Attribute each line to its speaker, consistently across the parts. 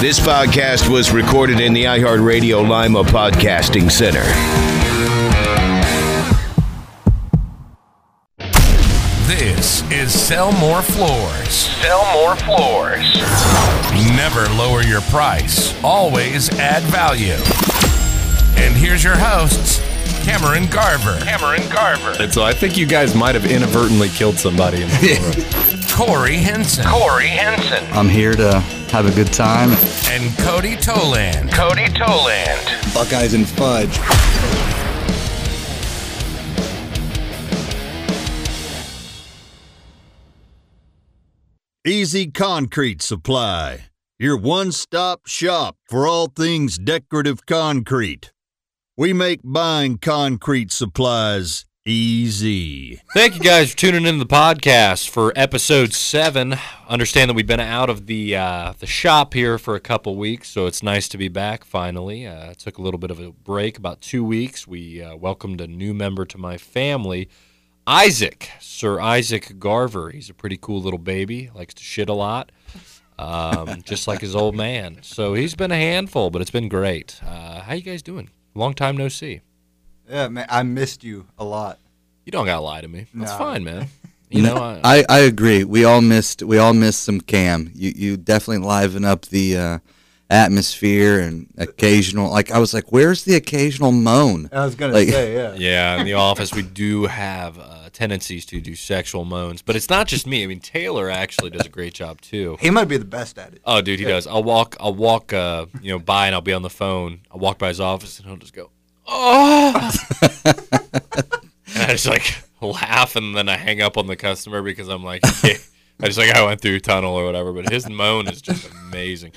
Speaker 1: This podcast was recorded in the iHeartRadio Lima Podcasting Center.
Speaker 2: This is Sell More Floors.
Speaker 3: Sell more floors.
Speaker 2: Never lower your price, always add value. And here's your hosts, Cameron Garver,
Speaker 3: Cameron Garver.
Speaker 4: And so I think you guys might have inadvertently killed somebody in the
Speaker 2: Corey Henson,
Speaker 3: Corey Henson.
Speaker 5: I'm here to have a good time.
Speaker 2: and Cody Toland.
Speaker 3: Cody Toland.
Speaker 5: Buckeyes and fudge.
Speaker 6: Easy Concrete Supply, your one stop shop for all things decorative concrete. We make buying concrete supplies easy.
Speaker 7: Thank you guys for tuning in to the podcast for episode seven. Understand that we've been out of the uh, the shop here for a couple weeks, so it's nice to be back finally. Uh, took a little bit of a break, about two weeks. We uh, welcomed a new member to my family, Isaac, Sir Isaac Garver. He's a pretty cool little baby, likes to shit a lot. Um, just like his old man. So he's been a handful, but it's been great. Uh, how you guys doing? Long time no see.
Speaker 8: Yeah, man, I missed you a lot.
Speaker 7: You don't gotta lie to me. That's
Speaker 8: No.
Speaker 7: fine, man. You know, I,
Speaker 5: I, I agree. We all missed we all missed some Cam. You you definitely liven up the uh, atmosphere and occasional like I was like, where's the occasional moan?
Speaker 8: I was gonna
Speaker 5: Like-
Speaker 8: say, yeah.
Speaker 7: Yeah, in the office we do have uh, tendencies to do sexual moans, but it's not just me. I mean, Taylor actually does a great job too.
Speaker 8: He might be the best at it.
Speaker 7: Oh, dude, he does. I'll walk, I'll walk, uh, you know, by and I'll be on the phone. I'll walk by his office and he'll just go, oh, and I just like laugh and then I hang up on the customer because I'm like, I just like I went through a tunnel or whatever. But his moan is just amazing.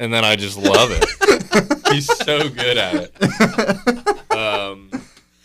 Speaker 7: And then I just love it. He's so good at it. Um,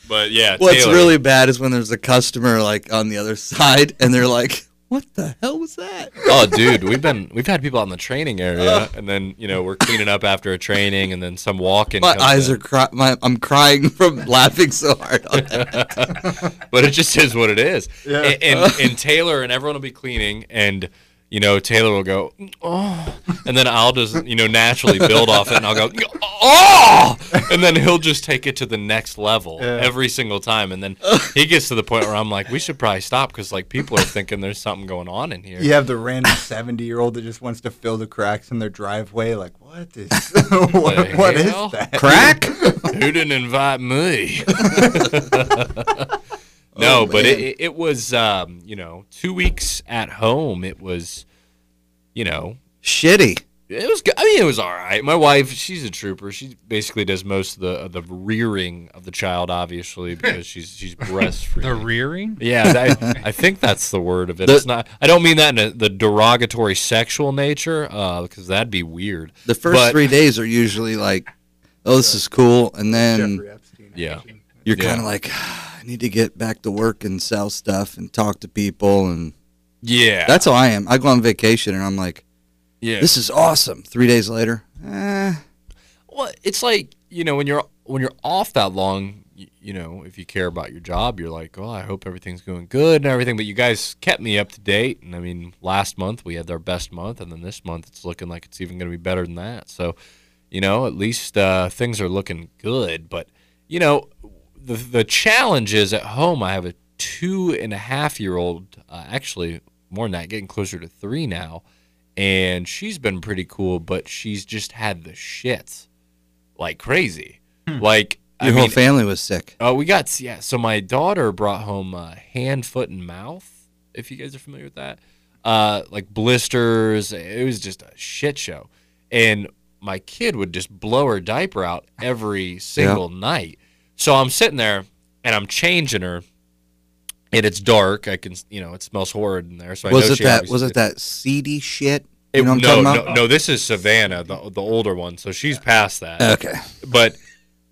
Speaker 7: but yeah,
Speaker 5: What's
Speaker 7: Taylor-
Speaker 5: really bad is when there's a customer like on the other side and they're like, What the hell was that?
Speaker 7: Oh, dude, we've been we've had people out in the training area, uh. and then you know we're cleaning up after a training, and then some walk-in.
Speaker 5: My eyes
Speaker 7: in.
Speaker 5: are cry- my, I'm crying from laughing so hard on that.
Speaker 7: but it just is what it is.
Speaker 8: Yeah.
Speaker 7: And, and and Taylor and everyone will be cleaning, and you know Taylor will go, oh, and then I'll just you know naturally build off it, and I'll go, oh, and then he'll just take it to the next level
Speaker 8: Yeah.
Speaker 7: every single time, and then he gets to the point where I'm like, we should probably stop because like people are thinking there's something going on in here.
Speaker 8: You have the random seventy-year-old that just wants to fill the cracks in their driveway. Like, what is? what,
Speaker 7: The
Speaker 8: what is
Speaker 7: hell?
Speaker 8: that?
Speaker 5: Crack?
Speaker 7: Who didn't invite me? no,
Speaker 5: Oh,
Speaker 7: but it, it, it was, um, you know, two weeks at home. It was, you know,
Speaker 5: Shitty.
Speaker 7: it was. good. I mean, it was all right. My wife, she's a trooper. She basically does most of the of the rearing of the child, obviously, because she's she's breastfeeding.
Speaker 4: The rearing?
Speaker 7: Yeah, I, I think that's the word of it.
Speaker 5: The-
Speaker 7: it's not. I don't mean that in a, the derogatory sexual nature, because that'd be weird.
Speaker 5: The first
Speaker 7: But-
Speaker 5: three days are usually like, Oh, this is cool and then
Speaker 8: Jeffrey Epstein.
Speaker 7: Yeah.
Speaker 5: you're
Speaker 7: Yeah.
Speaker 5: kind of like, "Ah, I need to get back to work and sell stuff and talk to people. And
Speaker 7: Yeah,
Speaker 5: that's how I am. I go on vacation and I'm like,
Speaker 7: yeah.
Speaker 5: this is awesome. Three days later, eh,
Speaker 7: Well, it's like you know when you're when you're off that long, you, you know, if you care about your job, you're like, oh, I hope everything's going good and everything. But you guys kept me up to date, and I mean, last month we had our best month, and then this month it's looking like it's even going to be better than that. So, you know, at least uh, things are looking good. But you know, the the challenge is at home. I have a two and a half year old, uh, actually more than that, getting closer to three now, and she's been pretty cool, but she's just had the shits like crazy. Like I
Speaker 5: your whole
Speaker 7: mean,
Speaker 5: family was sick.
Speaker 7: Oh, we got yeah. So my daughter brought home uh, hand, foot, and mouth. If you guys are familiar with that, uh, like blisters. It was just a shit show, and my kid would just blow her diaper out every single night. So I'm sitting there and I'm changing her, and it's dark. I can, you know, it smells horrid in there. So I
Speaker 5: was
Speaker 7: know
Speaker 5: it
Speaker 7: she
Speaker 5: that?
Speaker 7: obviously
Speaker 5: Was it
Speaker 7: did-
Speaker 5: that seedy shit?
Speaker 7: It,
Speaker 5: You know what
Speaker 7: no,
Speaker 5: I'm
Speaker 7: no,
Speaker 5: about?
Speaker 7: no. This is Savannah, the the older one. So she's past that.
Speaker 5: Okay.
Speaker 7: But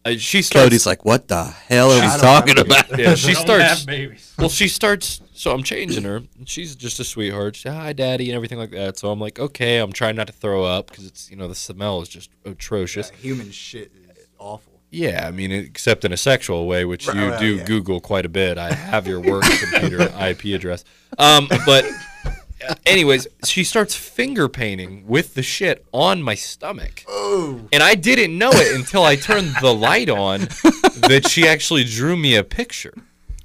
Speaker 7: uh, she starts.
Speaker 5: Cody's like, what the hell are
Speaker 8: I
Speaker 5: we
Speaker 8: don't
Speaker 5: talking about?
Speaker 7: yeah, she starts.
Speaker 4: babies.
Speaker 7: Well, she starts. So I'm changing her. and She's just a sweetheart. She, Hi, daddy, and everything like that. So I'm like, okay. I'm trying not to throw up because it's you know the smell is just atrocious.
Speaker 8: Yeah, human shit is awful.
Speaker 7: Yeah, I mean, except in a sexual way, which you
Speaker 8: Right,
Speaker 7: do
Speaker 8: yeah.
Speaker 7: Google quite a bit. I have your work computer IP address. Um, but, uh, anyways, she starts finger painting with the shit on my stomach.
Speaker 8: Oh.
Speaker 7: And I didn't know it until I turned the light on that she actually drew me a picture,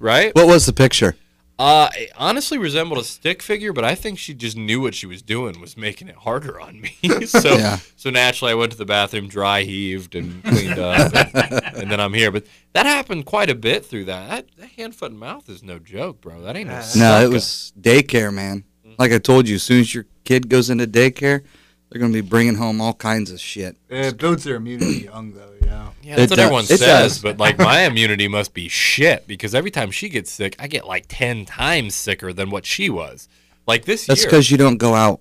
Speaker 7: right?
Speaker 5: What was the picture?
Speaker 7: Uh, it honestly resembled a stick figure, but I think she just knew what she was doing was making it harder on me. so,
Speaker 5: Yeah.
Speaker 7: so naturally, I went to the bathroom, dry heaved, and cleaned up, and, and then I'm here. But that happened quite a bit through that. That, that hand, foot, and mouth is no joke, bro. That ain't no.
Speaker 5: No, it was daycare, man. Like I told you, as soon as your kid goes into daycare, they're gonna be bringing home all kinds of shit.
Speaker 8: It builds their immunity young, though. Yeah.
Speaker 7: Yeah, that's
Speaker 5: It
Speaker 7: what
Speaker 5: does-
Speaker 7: everyone
Speaker 5: it
Speaker 7: says,
Speaker 5: does.
Speaker 7: but like my immunity must be shit because every time she gets sick, I get like ten times sicker than what she was. Like this
Speaker 5: That's
Speaker 7: year,
Speaker 5: because you don't go out;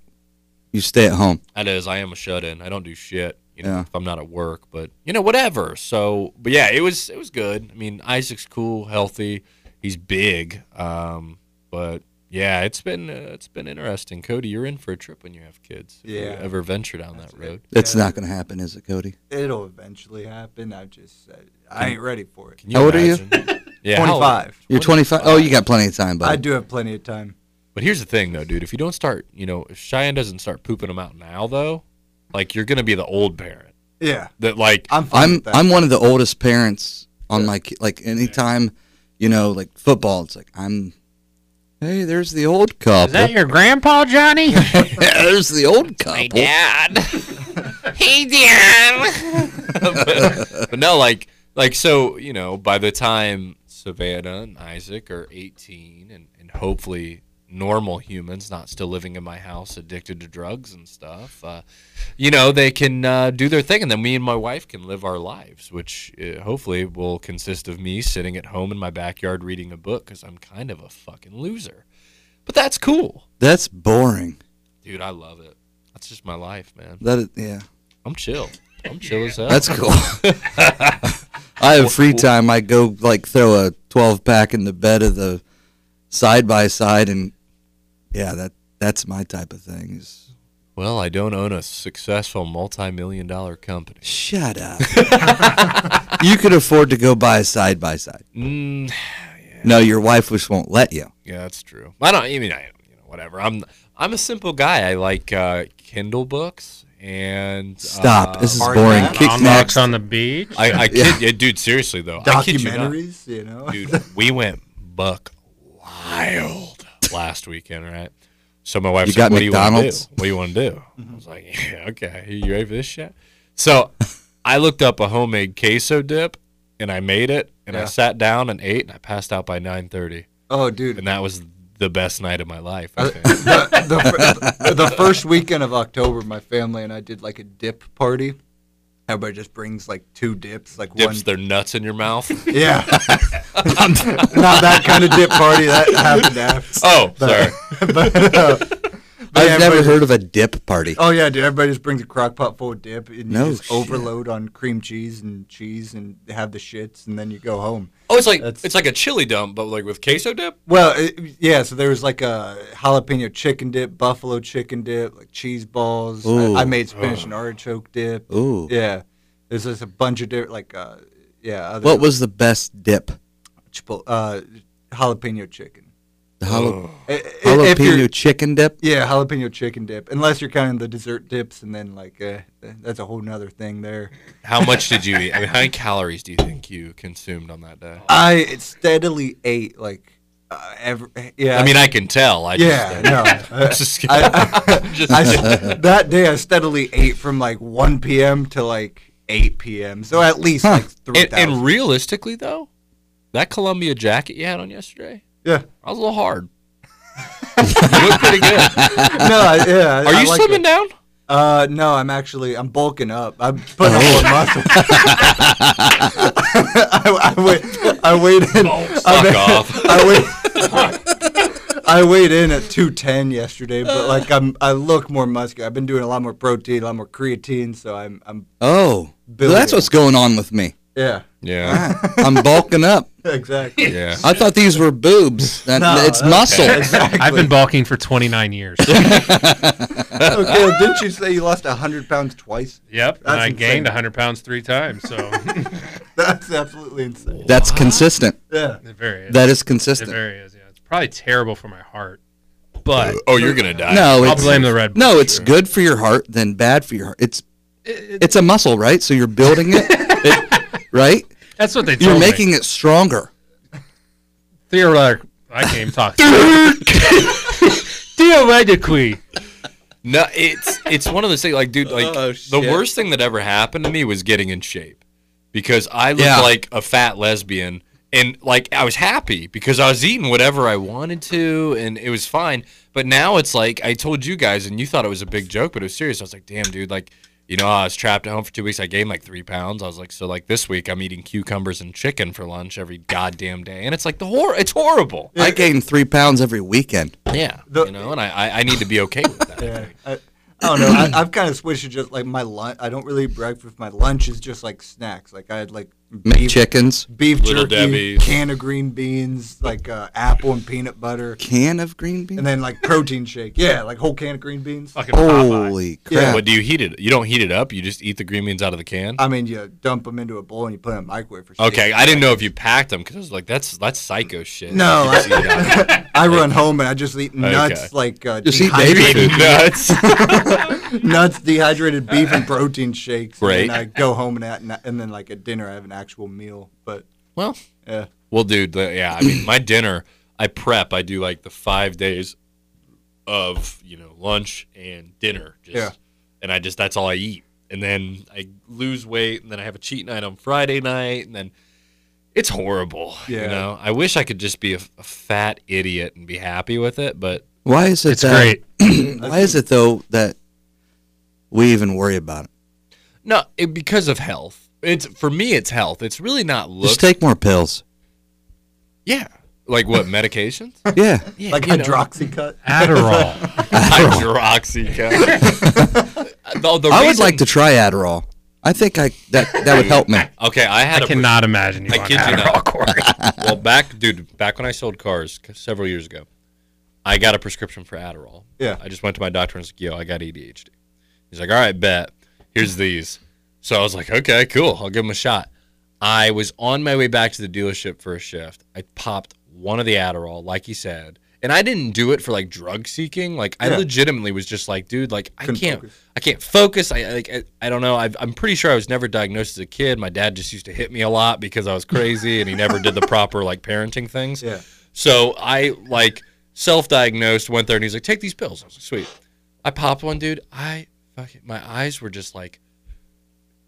Speaker 5: you stay at home.
Speaker 7: That is, I am a shut in. I don't do shit, you know,
Speaker 5: Yeah.
Speaker 7: if I'm not at work. But you know, whatever. So, but yeah, it was it was good. I mean, Isaac's cool, healthy. He's big. Um, but yeah, it's been uh, it's been interesting. Cody, you're in for a trip when you have kids. If you
Speaker 8: Yeah.
Speaker 7: ever venture down that road?
Speaker 5: It's not gonna happen, is it, Cody?
Speaker 8: It'll eventually happen. I just, I, I ain't ready for it.
Speaker 7: Can you
Speaker 5: How old are you?
Speaker 7: imagine? Yeah,
Speaker 8: 25.
Speaker 5: You're 25. Oh, you got plenty of time,
Speaker 8: I do have plenty of time.
Speaker 7: But here's the thing, though, dude. If you don't start, you know, if Cheyenne doesn't start pooping them out now, though, like you're gonna be the old parent
Speaker 8: Yeah.
Speaker 7: that, like,
Speaker 8: I'm
Speaker 5: I'm. I'm one of the oldest parents on my like anytime, you know, like football. It's like I'm. Hey, there's the old couple.
Speaker 9: Is that your grandpa, Johnny?
Speaker 5: there's the old couple.
Speaker 7: My Dad. hey, Dad. but, but no, like, like so, you know, by the time Savannah and Isaac are 18 and, and hopefully normal humans, not still living in my house, addicted to drugs and stuff, uh, you know, they can uh, do their thing. And then me and my wife can live our lives, which uh, hopefully will consist of me sitting at home in my backyard reading a book because I'm kind of a fucking loser. But that's cool.
Speaker 5: That's boring.
Speaker 7: Dude, I love it. That's just my life, man.
Speaker 5: That is, yeah,
Speaker 7: I'm chill. I'm chill as hell.
Speaker 5: that's cool. I have free time. I go like throw a 12 pack in the bed of the side by side, and yeah, that that's my type of thing. Is
Speaker 7: well, I don't own a successful multi-million dollar company.
Speaker 5: shut up. you could afford to go buy a side by side.
Speaker 7: Mm,
Speaker 5: No, your wife just won't let you.
Speaker 7: yeah, that's true. I don't. I mean, I, you know, whatever. I'm I'm a simple guy. I like uh, Kindle books and
Speaker 5: Stop.
Speaker 7: uh,
Speaker 5: this is boring.
Speaker 8: back.
Speaker 5: Kick
Speaker 9: On on the beach.
Speaker 7: I, I kid, yeah, dude. Seriously though, I kid you.
Speaker 8: Documentaries, you, know?
Speaker 7: dude. We went buck wild last weekend, right? So my wife
Speaker 5: You
Speaker 7: said,
Speaker 5: got
Speaker 7: "What do you want to do? What do you want to do?" I was like, "Yeah, okay. You ready for this shit?" So I looked up a homemade queso dip, and I made it, and I sat down and ate, and I passed out by nine thirty.
Speaker 8: Oh, dude.
Speaker 7: and that was the best night of my life. I
Speaker 8: Uh,
Speaker 7: think.
Speaker 8: the, the, the first weekend of October, my family and I did like a dip party. Everybody just brings like two dips, like
Speaker 7: Dips
Speaker 8: one.
Speaker 7: their nuts in your mouth.
Speaker 8: Yeah, not that kind of dip party. That happened after.
Speaker 7: Oh, sorry.
Speaker 8: but, uh, but
Speaker 5: I've
Speaker 8: yeah,
Speaker 5: never
Speaker 8: everybody-
Speaker 5: heard of a dip party.
Speaker 8: Oh yeah, dude! Everybody just brings a crock pot full of dip, and you just
Speaker 5: shit.
Speaker 8: overload on cream cheese and cheese, and have the shits, and then you go home.
Speaker 7: Oh, it's like
Speaker 8: That's-
Speaker 7: it's like a chili dump, but like with queso dip.
Speaker 8: Well, it, yeah. So there was like a jalapeno chicken dip, buffalo chicken dip, like cheese balls. I, I made spinach and artichoke dip.
Speaker 5: Ooh.
Speaker 8: Yeah, there's just a bunch of different like uh, yeah. Other
Speaker 5: What was the best dip?
Speaker 8: chipo- uh, jalapeno chicken?
Speaker 5: The jala-
Speaker 8: I- I- if
Speaker 5: jalapeno chicken dip?
Speaker 8: Yeah, jalapeno chicken dip. Unless you're counting the dessert dips, and then like uh, that's a whole nother thing there.
Speaker 7: How much did you eat? I mean, how many calories do you think you consumed on that day?
Speaker 8: I steadily ate like uh, every yeah.
Speaker 7: I mean, I can tell. I
Speaker 8: yeah,
Speaker 7: just,
Speaker 8: no. uh,
Speaker 7: just,
Speaker 8: I, I,
Speaker 7: just
Speaker 8: I- that day I steadily ate from like 1 p.m. to like 8 p.m. So at least like three
Speaker 7: and, and realistically, though, that Columbia jacket you had on yesterday,
Speaker 8: yeah.
Speaker 7: I was a little hard. you look pretty good.
Speaker 8: No, I, yeah.
Speaker 7: Are
Speaker 8: I
Speaker 7: you
Speaker 8: like
Speaker 7: slimming
Speaker 8: it.
Speaker 7: down?
Speaker 8: Uh, no, I'm actually I'm bulking up. I'm putting on
Speaker 7: Oh.
Speaker 8: more muscle. I, I wait. I weighed in. I,
Speaker 7: Fuck off.
Speaker 8: I weighed. I weighed in at 210 yesterday, but like I'm, I look more muscular. I've been doing a lot more protein, a lot more creatine, so I'm, I'm,
Speaker 5: Oh,
Speaker 8: Billion.
Speaker 5: that's what's going on with me.
Speaker 8: Yeah,
Speaker 7: Yeah,
Speaker 5: I'm bulking up.
Speaker 8: exactly.
Speaker 7: yeah.
Speaker 5: I thought these were boobs. That,
Speaker 8: No,
Speaker 5: it's
Speaker 8: that's-
Speaker 5: muscle.
Speaker 8: Exactly.
Speaker 9: I've been bulking for 29 years.
Speaker 8: okay, well, didn't you say you lost hundred pounds twice?
Speaker 9: yep, and
Speaker 8: That's
Speaker 9: I
Speaker 8: insane.
Speaker 9: gained 100 pounds three times. So
Speaker 8: That's absolutely insane.
Speaker 5: That's consistent.
Speaker 8: Yeah.
Speaker 9: It very is.
Speaker 5: That is
Speaker 9: It
Speaker 5: consistent.
Speaker 9: very is. Yeah, it's probably terrible for my heart, but
Speaker 7: Oh, oh you're gonna die.
Speaker 5: No,
Speaker 9: I'll blame the Red Bull.
Speaker 5: no, it's good for your heart then bad for your heart. It's it's a muscle, right? So you're building it, it- right?
Speaker 9: That's what they told
Speaker 5: You're
Speaker 9: me.
Speaker 5: making it stronger.
Speaker 9: Theoretically, I can't talk. Theoretically.
Speaker 7: No, it's it's one of those things. Like, dude, like
Speaker 5: Oh,
Speaker 7: the worst thing that ever happened to me was getting in shape, because I looked
Speaker 5: Yeah.
Speaker 7: like a fat lesbian, and like I was happy because I was eating whatever I wanted to, and it was fine. But now it's like I told you guys, and you thought it was a big joke, but it was serious. I was like, damn, dude, like. You know, I was trapped at home for two weeks. I gained like three pounds. I was like, so like this week, I'm eating cucumbers and chicken for lunch every goddamn day, and it's like the horror. It's horrible.
Speaker 5: I gain three pounds every weekend.
Speaker 7: Yeah,
Speaker 8: The-
Speaker 7: you know, and I, I I need to be okay with that.
Speaker 8: Yeah. I, I don't know. I, I've kind of switched to just like my lunch. I don't really eat breakfast. My lunch is just like snacks. Like I had like beef,
Speaker 5: McChickens,
Speaker 8: beef
Speaker 7: Little
Speaker 8: jerky,
Speaker 7: Debbie's.
Speaker 8: can of green beans, like uh, apple and peanut butter,
Speaker 5: can of green beans.
Speaker 8: and then like protein shake. Yeah, like whole can of green beans.
Speaker 9: Fucking Popeye.
Speaker 5: Holy
Speaker 8: Yeah.
Speaker 5: crap!
Speaker 7: What do you heat it? You don't heat it up. You just eat the green beans out of the can.
Speaker 8: I mean, you dump them into a bowl and you put them in a microwave for. 60
Speaker 7: Okay, I didn't know if you packed them because I was like, that's that's psycho shit.
Speaker 8: No,
Speaker 7: You just eat it out.
Speaker 8: I run home and I just eat nuts
Speaker 7: Okay.
Speaker 8: like uh,
Speaker 5: Just eat baby
Speaker 8: dehydrated
Speaker 5: food.
Speaker 7: nuts.
Speaker 8: nuts, dehydrated beef, and protein shakes.
Speaker 7: Great.
Speaker 8: And then I go home and, at, and then like at dinner I have an actual meal. But
Speaker 7: well,
Speaker 8: yeah,
Speaker 7: well, dude, the, yeah. I mean, my dinner, I prep. I do like the five days of you know lunch and dinner. Just,
Speaker 8: Yeah.
Speaker 7: And I just that's all I eat, and then I lose weight, and then I have a cheat night on Friday night, and then. It's horrible.
Speaker 8: Yeah.
Speaker 7: You know, I wish I could just be a, a fat idiot and be happy with it, but
Speaker 5: Why is it
Speaker 9: It's
Speaker 5: that,
Speaker 9: great.
Speaker 5: why is it though that we even worry about it?
Speaker 7: No, it, because of health. It's for me. It's health. It's really not look.
Speaker 5: Just take more pills.
Speaker 7: yeah, like what medications?
Speaker 5: Yeah.
Speaker 7: Yeah,
Speaker 8: like
Speaker 7: you know,
Speaker 8: hydroxycut.
Speaker 9: Adderall.
Speaker 7: hydroxycut. the, the
Speaker 5: I would
Speaker 7: reason-
Speaker 5: like to try Adderall. I think I that that would help me.
Speaker 7: Okay, I had
Speaker 9: I
Speaker 7: a
Speaker 9: cannot imagine you
Speaker 7: I
Speaker 9: on
Speaker 7: kid you
Speaker 9: Adderall,
Speaker 7: not.
Speaker 9: Corey.
Speaker 7: well, back, dude, back when I sold cars c- several years ago, I got a prescription for Adderall.
Speaker 8: Yeah.
Speaker 7: I just went to my doctor and was like, "Yo, I got ADHD." He's like, "All right, bet. Here's these." So I was like, "Okay, cool. I'll give him a shot." I was on my way back to the dealership for a shift. I popped one of the Adderall, like he said, and I didn't do it for like drug seeking. Like I
Speaker 8: Yeah.
Speaker 7: legitimately was just like, dude, like I
Speaker 8: Couldn't
Speaker 7: can't,
Speaker 8: focus.
Speaker 7: I can't focus. I like, I, I don't know. i I'm pretty sure I was never diagnosed as a kid. My dad just used to hit me a lot because I was crazy, and he never did the proper like parenting things.
Speaker 8: Yeah.
Speaker 7: So I like self-diagnosed, went there, and he's like, "Take these pills." I was like, "Sweet." I popped one, dude. I fucking my eyes were just like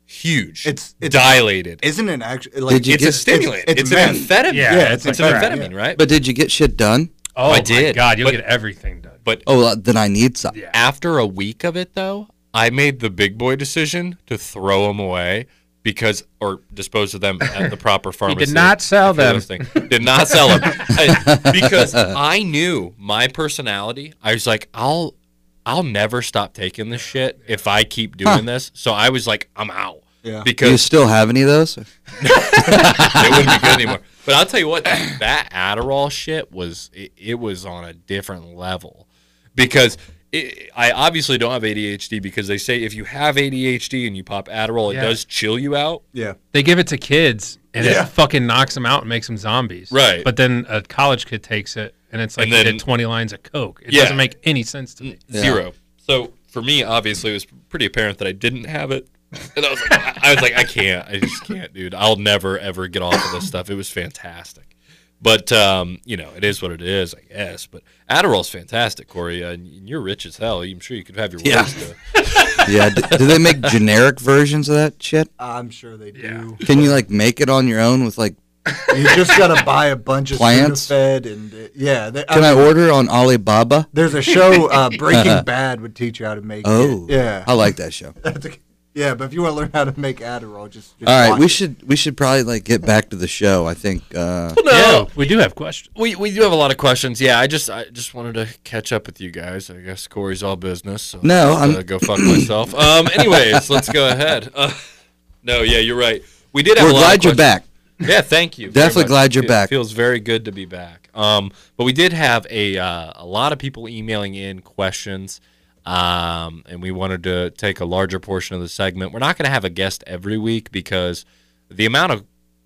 Speaker 7: huge.
Speaker 8: It's- it's-
Speaker 7: dilated.
Speaker 8: Isn't it actually like
Speaker 5: Did you
Speaker 7: it's
Speaker 5: get-
Speaker 7: a stimulant.
Speaker 8: it's
Speaker 7: It's,
Speaker 8: meth.
Speaker 7: an amphetamine.
Speaker 9: Yeah,
Speaker 8: Yeah,
Speaker 9: it's,
Speaker 7: it's
Speaker 9: like
Speaker 7: an
Speaker 9: crack.
Speaker 7: amphetamine, right?
Speaker 5: But did you get shit done?
Speaker 9: Oh
Speaker 7: I oh
Speaker 9: my
Speaker 7: did,
Speaker 9: God, you'll
Speaker 7: but-
Speaker 9: get everything done.
Speaker 7: but
Speaker 5: Oh, well, then I need some.
Speaker 9: Yeah.
Speaker 7: after a week of it, though, I made the big boy decision to throw them away because, or dispose of them at the proper pharmacy.
Speaker 9: He did
Speaker 7: not sell
Speaker 9: them.
Speaker 7: Did not sell them I- because I knew my personality. I was like, I'll, I'll never stop taking this shit if I keep doing this. So I was like, I'm out.
Speaker 8: Yeah.
Speaker 5: Do
Speaker 7: Because
Speaker 5: you still have any of those?
Speaker 7: it wouldn't be good anymore. But I'll tell you what, that, that Adderall shit was it, it was on a different level because it, I obviously don't have ADHD because they say if you have ADHD and you pop Adderall,
Speaker 9: Yeah.
Speaker 7: it does chill you out.
Speaker 8: yeah.
Speaker 9: They give it to kids, and
Speaker 8: Yeah.
Speaker 9: it fucking knocks them out and makes them zombies.
Speaker 7: Right.
Speaker 9: But then a college kid takes it, and it's like
Speaker 7: And
Speaker 9: they
Speaker 7: then-
Speaker 9: did 20 lines of coke. It
Speaker 7: Yeah.
Speaker 9: doesn't make any sense to me.
Speaker 7: Zero. So for me, obviously, it was pretty apparent that I didn't have it. And I was like, I, I was like, I can't. I just can't, dude. I'll never ever get off of this stuff. It was fantastic. But um, you know, it is what it is, I guess. But Adderall's fantastic, Corey. Uh, and you're rich as hell. I'm sure you could have your
Speaker 5: Yeah.
Speaker 7: ways to
Speaker 5: yeah. D- do they make generic versions of that shit?
Speaker 8: I'm sure they do.
Speaker 5: Can you like make it on your own with like?
Speaker 8: You just gotta buy a bunch of
Speaker 5: Plants?
Speaker 8: Sudafed and uh, yeah. They,
Speaker 5: Can I order on Alibaba?
Speaker 8: There's a show, uh, Breaking Bad would teach you how to make
Speaker 5: Oh,
Speaker 8: it. Yeah.
Speaker 5: I like that show.
Speaker 8: That's a- yeah, but if you want to learn how to make Adderall, just, just
Speaker 5: All right,
Speaker 8: watch
Speaker 5: we
Speaker 8: it.
Speaker 5: should we should probably like get back to the show. I think. Uh,
Speaker 7: no,
Speaker 9: Yeah, we do have questions.
Speaker 7: we we do have a lot of questions. Yeah, I just I just wanted to catch up with you guys. I guess Corey's all business. So
Speaker 5: No, I'm-
Speaker 7: uh, go fuck myself. Um, anyways, let's go ahead. Uh, no, yeah, you're right. We did have.
Speaker 5: we're
Speaker 7: a lot of
Speaker 5: glad you're back.
Speaker 7: Yeah, thank you.
Speaker 5: Definitely glad you're
Speaker 7: It
Speaker 5: back.
Speaker 7: Feels very good to be back. Um, but we did have a uh, a lot of people emailing in questions, um, and we wanted to take a larger portion of the segment. We're not going to have a guest every week because the amount of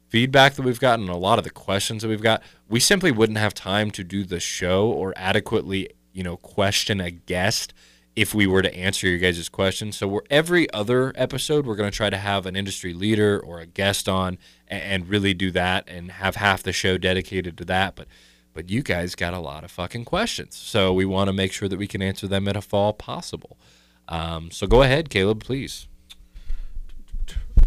Speaker 7: feedback that we've gotten, and a lot of the questions that we've got, we simply wouldn't have time to do the show or adequately, you know, question a guest if we were to answer your guys' questions. So we're every other episode we're going to try to have an industry leader or a guest on and, really do that and have half the show dedicated to that. But but you guys got a lot of fucking questions, so we want to make sure that we can answer them at a fall possible. Um, so go ahead, Caleb, please.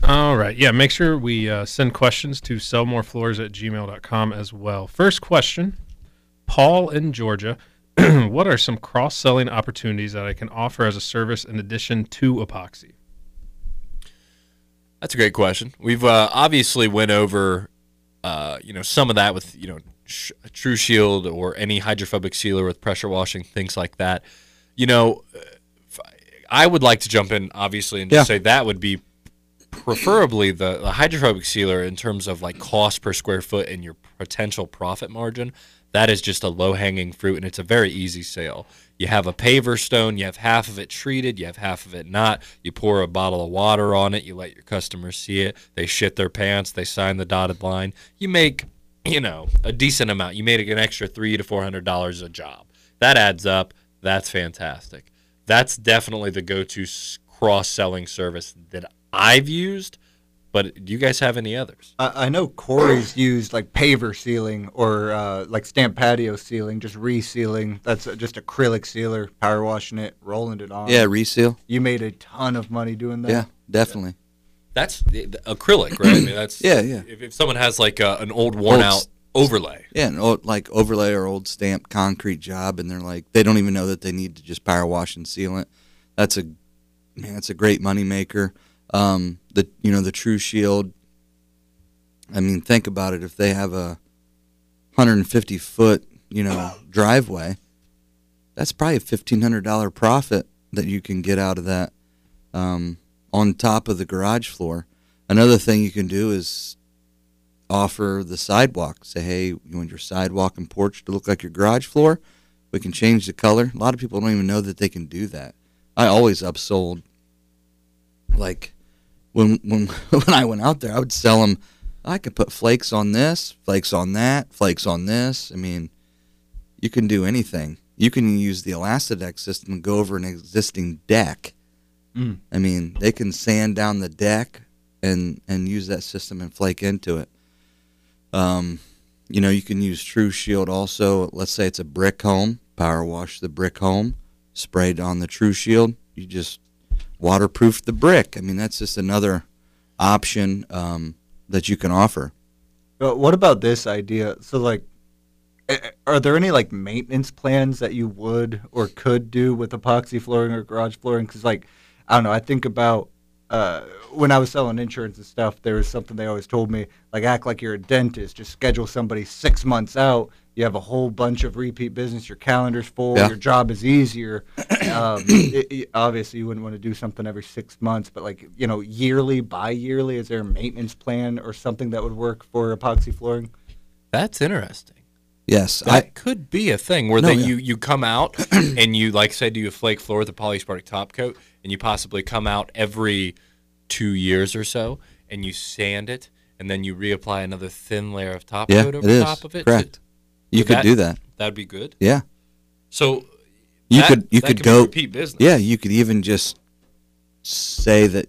Speaker 9: All right. Yeah, make sure we uh, send questions to sellmorefloors at gmail.com as well. First question Paul in Georgia. what are some cross selling opportunities that I can offer as a service in addition to epoxy?
Speaker 7: That's a great question. We've uh, obviously went over, uh, you know, some of that with you know sh- True Shield or any hydrophobic sealer with pressure washing, things like that. You know, I would like to jump in obviously and just
Speaker 5: Yeah.
Speaker 7: say that would be preferably the, the hydrophobic sealer in terms of like cost per square foot and your potential profit margin. That is just a low hanging fruit and it's a very easy sale. You have a paver stone, you have half of it treated, you have half of it not. You pour a bottle of water on it, you let your customers see it, they shit their pants, they sign the dotted line. You make, you know, a decent amount. You made an extra three to four hundred dollars a job. That adds up. That's fantastic. That's definitely the go-to cross selling service that I've used. But do you guys have any others?
Speaker 8: I, I know Corey's used like paver sealing or uh, like stamp patio sealing, just resealing. That's uh, just acrylic sealer, power washing it, rolling it on.
Speaker 5: Yeah, reseal.
Speaker 8: You made a ton of money doing that.
Speaker 5: Yeah, definitely.
Speaker 7: That's the, the acrylic, right? I mean, that's
Speaker 5: Yeah, yeah.
Speaker 7: If, if someone has like a, an old, worn
Speaker 5: Old
Speaker 7: out overlay,
Speaker 5: Yeah, an old, like overlay or old stamp concrete job, and they're like they don't even know that they need to just power wash and seal it. That's a man. That's a great money maker. Um, the you know the True Shield. I mean, think about it. If they have a 150 foot you know driveway, that's probably a fifteen hundred dollar profit that you can get out of that. Um, on top of the garage floor. Another thing you can do is offer the sidewalk. Say, hey, you want your sidewalk and porch to look like your garage floor? We can change the color. A lot of people don't even know that they can do that. I always upsold. Like when when when I went out there, I would sell them. I could put flakes on this, flakes on that, flakes on this. I mean, you can do anything. You can use the Elastodeck system and go over an existing deck.
Speaker 8: Mm.
Speaker 5: I mean, they can sand down the deck and and use that system and flake into it. Um, you know, you can use True Shield also. Let's say it's a brick home, power wash the brick home, sprayed on the True Shield. You just waterproof the brick. I mean, that's just another option um, that you can offer.
Speaker 8: But what about this idea? So, like, are there any like maintenance plans that you would or could do with epoxy flooring or garage flooring? Because, like, I don't know. I think about uh, when I was selling insurance and stuff. There was something they always told me, like, act like you're a dentist. Just schedule somebody six months out. You have a whole bunch of repeat business. Your calendar's full.
Speaker 5: Yeah.
Speaker 8: Your job is easier. Um, it, it- obviously, you wouldn't want to do something every six months, but like you know, yearly, bi-yearly. Is there a maintenance plan or something that would work for epoxy flooring?
Speaker 7: that's interesting.
Speaker 5: Yes,
Speaker 7: That
Speaker 5: I
Speaker 7: could be a thing where
Speaker 5: No,
Speaker 7: they,
Speaker 5: yeah.
Speaker 7: you you come out and you like say do you flake floor with a polyspartic top coat and you possibly come out every two years or so and you sand it and then you reapply another thin layer of top
Speaker 5: yeah,
Speaker 7: coat
Speaker 5: it
Speaker 7: over
Speaker 5: is
Speaker 7: top of it.
Speaker 5: correct. You could
Speaker 7: that-
Speaker 5: do that.
Speaker 7: That'd be good.
Speaker 5: Yeah,
Speaker 7: So
Speaker 5: you
Speaker 7: that-
Speaker 5: could you could go
Speaker 7: repeat business.
Speaker 5: Yeah, you could even just say that.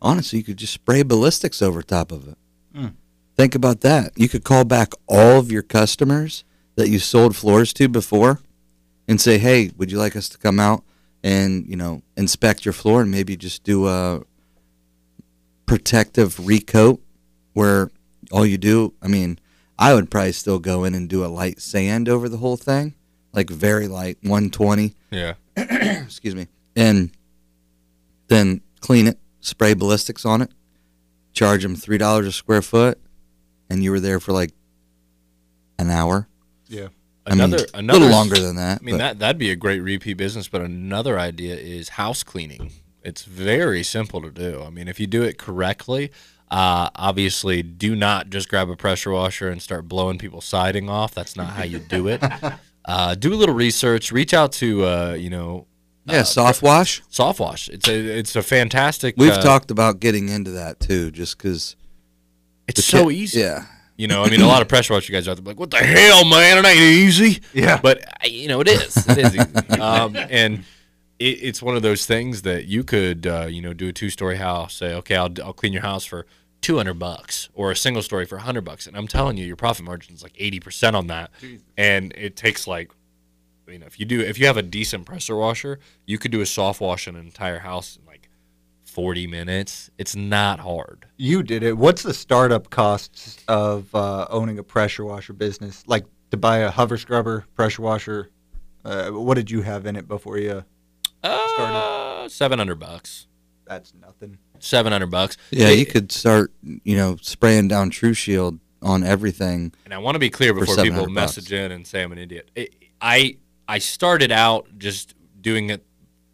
Speaker 5: Honestly, you could just spray ballistics over top of it.
Speaker 8: Mm.
Speaker 5: Think about that. You could call back all of your customers that you sold floors to before, and say, "Hey, would you like us to come out and you know inspect your floor and maybe just do a protective recoat where all you do? I mean, I would probably still go in and do a light sand over the whole thing, like very light, 120
Speaker 7: Yeah.
Speaker 5: excuse me, and then clean it, spray ballistics on it, charge them three dollars a square foot, and you were there for like an hour.
Speaker 8: Yeah.
Speaker 5: I mean,
Speaker 7: Another
Speaker 5: a
Speaker 7: another
Speaker 5: little longer than that.
Speaker 7: I mean
Speaker 5: but-
Speaker 7: that that'd be a great repeat business, but another idea is house cleaning. It's very simple to do. I mean, if you do it correctly, uh, obviously, do not just grab a pressure washer and start blowing people's siding off. That's not how you do it. uh, do a little research. Reach out to uh, you know
Speaker 5: yeah, soft wash.
Speaker 7: soft wash. It's a it's a fantastic.
Speaker 5: We've
Speaker 7: uh,
Speaker 5: talked about getting into that too, just because
Speaker 7: It's so easy.
Speaker 5: Yeah.
Speaker 7: You know, I mean, a lot of pressure washer guys there like, "What the hell, man? It ain't easy."
Speaker 8: Yeah.
Speaker 7: but you know, it is. It is easy. um, and it, it's one of those things that you could, uh, you know, do a two-story house. Say, okay, I'll, I'll clean your house for two hundred bucks, or a single story for hundred bucks, and I'm telling you, your profit margin is like eighty percent on that, and it takes like. You know, if you do, if you have a decent pressure washer, you could do a soft wash in an entire house in like forty minutes. It's not hard.
Speaker 8: You did it. What's the startup costs of uh, owning a pressure washer business? Like to buy a hover scrubber, pressure washer. Uh, what did you have in it before you?
Speaker 7: Uh, seven hundred bucks.
Speaker 8: That's nothing.
Speaker 7: Seven hundred bucks.
Speaker 5: Yeah, you could start, you know, spraying down True Shield on everything.
Speaker 7: And I want to be clear before people
Speaker 5: 700 bucks.
Speaker 7: message in and say I'm an idiot. It, I I started out just doing it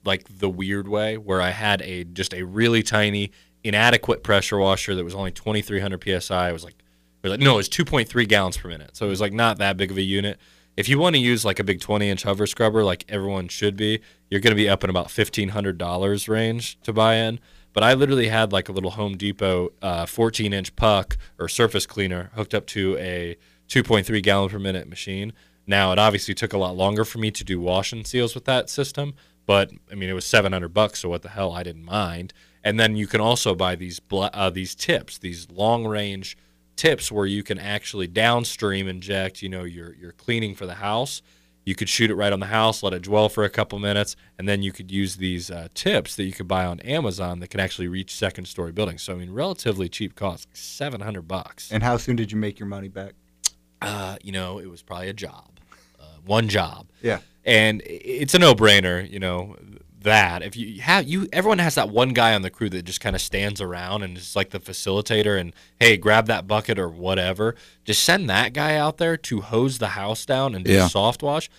Speaker 7: like the weird way, where I had a just a really tiny, inadequate pressure washer that was only 2,300 psi. It was like, it was like no, it was 2.3 gallons per minute, so it was like not that big of a unit. If you want to use like a big 20 inch hover scrubber, like everyone should be, you're going to be up in about $1,500 range to buy in. But I literally had like a little Home Depot uh, 14 inch puck or surface cleaner hooked up to a 2.3 gallon per minute machine. Now it obviously took a lot longer for me to do wash and seals with that system, but I mean it was 700 bucks, so what the hell? I didn't mind. And then you can also buy these uh, these tips, these long range tips where you can actually downstream inject, you know, your your cleaning for the house. You could shoot it right on the house, let it dwell for a couple minutes, and then you could use these uh, tips that you could buy on Amazon that can actually reach second story buildings. So I mean, relatively cheap cost, like 700 bucks.
Speaker 8: And how soon did you make your money back?
Speaker 7: Uh, you know, it was probably a job, uh, one job
Speaker 8: Yeah.
Speaker 7: and it's a no-brainer you know that if you have you everyone has that one guy on the crew that just kind of stands around and is like the facilitator and hey grab that bucket or whatever. Just send that guy out there to hose the house down and do
Speaker 5: Yeah.
Speaker 7: soft wash.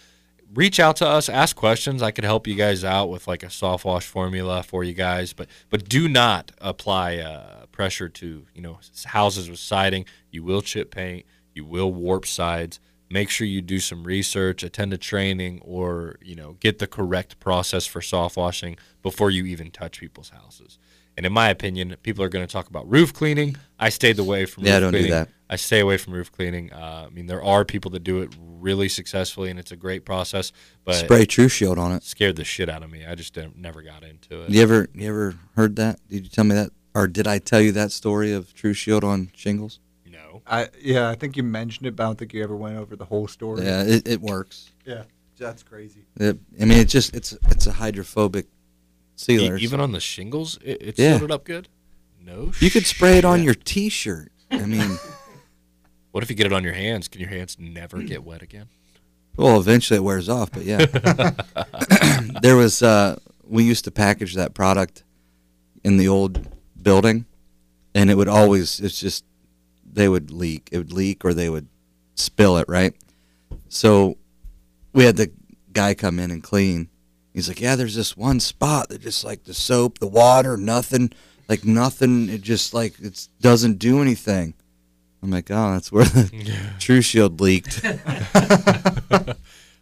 Speaker 7: Reach out to us ask questions. I could help you guys out with like a soft wash formula for you guys but but do not apply uh, pressure to you know houses with siding. You will chip paint. You will warp sides make sure you do some research attend a training or you know get the correct process for soft washing before you even touch people's houses and in my opinion people are going to talk about roof cleaning i stayed away from
Speaker 5: Yeah,
Speaker 7: roof
Speaker 5: don't do
Speaker 7: cleaning
Speaker 5: that.
Speaker 7: I stay away from roof cleaning. Uh, I mean, there are people that do it really successfully, and it's a great process. But
Speaker 5: Spray True Shield on it.
Speaker 7: scared the shit out of me. I just never got into it.
Speaker 5: You ever you ever heard that? Did you tell me that, or did I tell you that story of True Shield on shingles?
Speaker 7: No.
Speaker 8: I yeah, I think you mentioned it, but I don't think you ever went over the whole story.
Speaker 5: Yeah, it, it works.
Speaker 8: Yeah. That's crazy.
Speaker 5: It, I mean, it's just it's it's a hydrophobic
Speaker 7: E-
Speaker 5: sealer.
Speaker 7: even on the shingles, it, it
Speaker 5: Yeah.
Speaker 7: sealed it up good. No.
Speaker 5: you could spray it on
Speaker 7: shit.
Speaker 5: your T-shirt. I mean,
Speaker 7: What if you get it on your hands? Can your hands never get wet again?
Speaker 5: well, eventually it wears off, but yeah. there was uh, we used to package that product in the old building, and it would always it's just they would leak. It would leak or they would spill it, right? So we had the guy come in and clean. He's like, "Yeah, there's this one spot that just like the soap, the water, nothing, like nothing. It just like it doesn't do anything." I'm like, "Oh, that's where the True Shield leaked."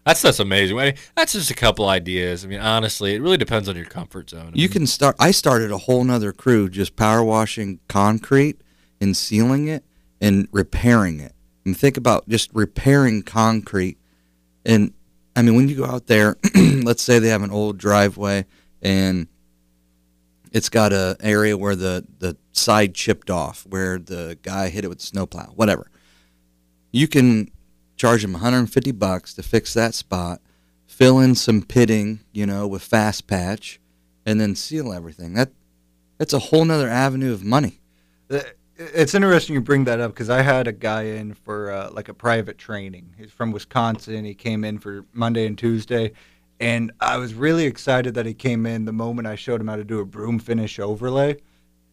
Speaker 7: That's that's amazing. I mean, that's just a couple ideas. I mean, honestly, it really depends on your comfort zone. I
Speaker 5: You
Speaker 7: mean,
Speaker 5: can start. I started a whole nother crew just power washing concrete and sealing it and repairing it. And think about just repairing concrete. And I mean, when you go out there, let's say they have an old driveway and it's got a area where the the side chipped off, where the guy hit it with the snowplow, whatever. You can charge them 150 bucks to fix that spot, fill in some pitting, you know, with fast patch, and then seal everything. That that's a whole nother avenue of money.
Speaker 8: Uh, It's interesting you bring that up because I had a guy in for uh, like a private training. He's from Wisconsin. He came in for Monday and Tuesday, and I was really excited that he came in the moment I showed him how to do a broom finish overlay,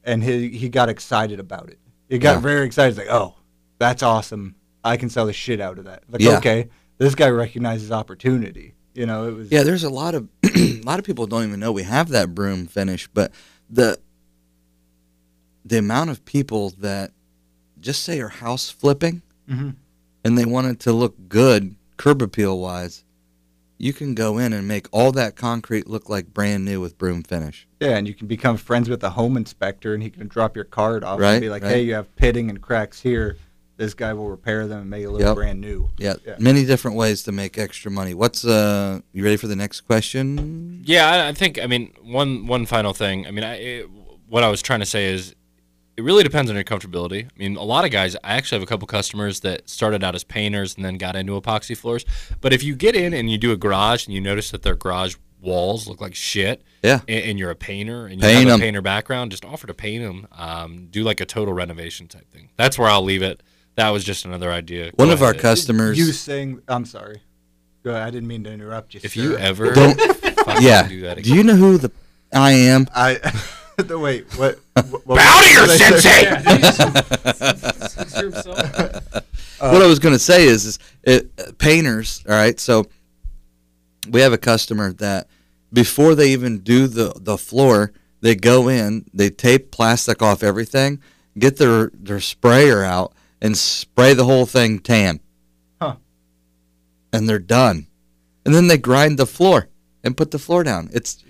Speaker 8: and he he got excited about it. He got
Speaker 5: Yeah.
Speaker 8: very excited. He's like, "Oh, that's awesome! I can sell the shit out of that." Like,
Speaker 5: Yeah.
Speaker 8: okay, this guy recognizes opportunity. You know, it was
Speaker 5: Yeah, there's a lot of a lot of people don't even know we have that broom finish, but the the amount of people that just say are house flipping
Speaker 8: Mhm.
Speaker 5: and they want it to look good curb appeal wise, you can go in and make all that concrete look like brand new with broom finish.
Speaker 8: Yeah, and you can become friends with the home inspector, and he can drop your card off
Speaker 5: Right,
Speaker 8: and be like,
Speaker 5: right.
Speaker 8: "Hey, you have pitting and cracks here. This guy will repair them and make it look
Speaker 5: Yep.
Speaker 8: brand new."
Speaker 5: Yeah,
Speaker 8: Yeah.
Speaker 5: many different ways to make extra money. What's uh? You ready for the next question?
Speaker 7: Yeah, I, I think. I mean, one one final thing. I mean, I, it, what I was trying to say is, it really depends on your comfortability. I mean, a lot of guys. I actually have a couple customers that started out as painters and then got into epoxy floors. But if you get in and you do a garage and you notice that their garage walls look like shit,
Speaker 5: Yeah.
Speaker 7: and, and you're a painter and you
Speaker 5: Paint
Speaker 7: have
Speaker 5: 'em.
Speaker 7: a painter background, just offer to paint them. Um, do like a total renovation type thing. That's where I'll leave it. That was just another idea.
Speaker 5: One
Speaker 7: Go
Speaker 5: of our
Speaker 7: ahead.
Speaker 5: customers.
Speaker 8: You saying, "I'm sorry." Go ahead. I didn't mean to interrupt you.
Speaker 7: If
Speaker 8: sir.
Speaker 7: you ever
Speaker 5: Don't- yeah.
Speaker 7: do that
Speaker 5: Do you know who the I am?
Speaker 8: I the wait. What? what, what
Speaker 3: Bow to your
Speaker 8: what did I
Speaker 3: sensei!
Speaker 5: what I was going to say is, is it, uh, painters. All right, so we have a customer that before they even do the the floor, they go in, they tape plastic off everything, get their their sprayer out, and spray the whole thing tan.
Speaker 8: Huh.
Speaker 5: And they're done, and then they grind the floor and put the floor down. It's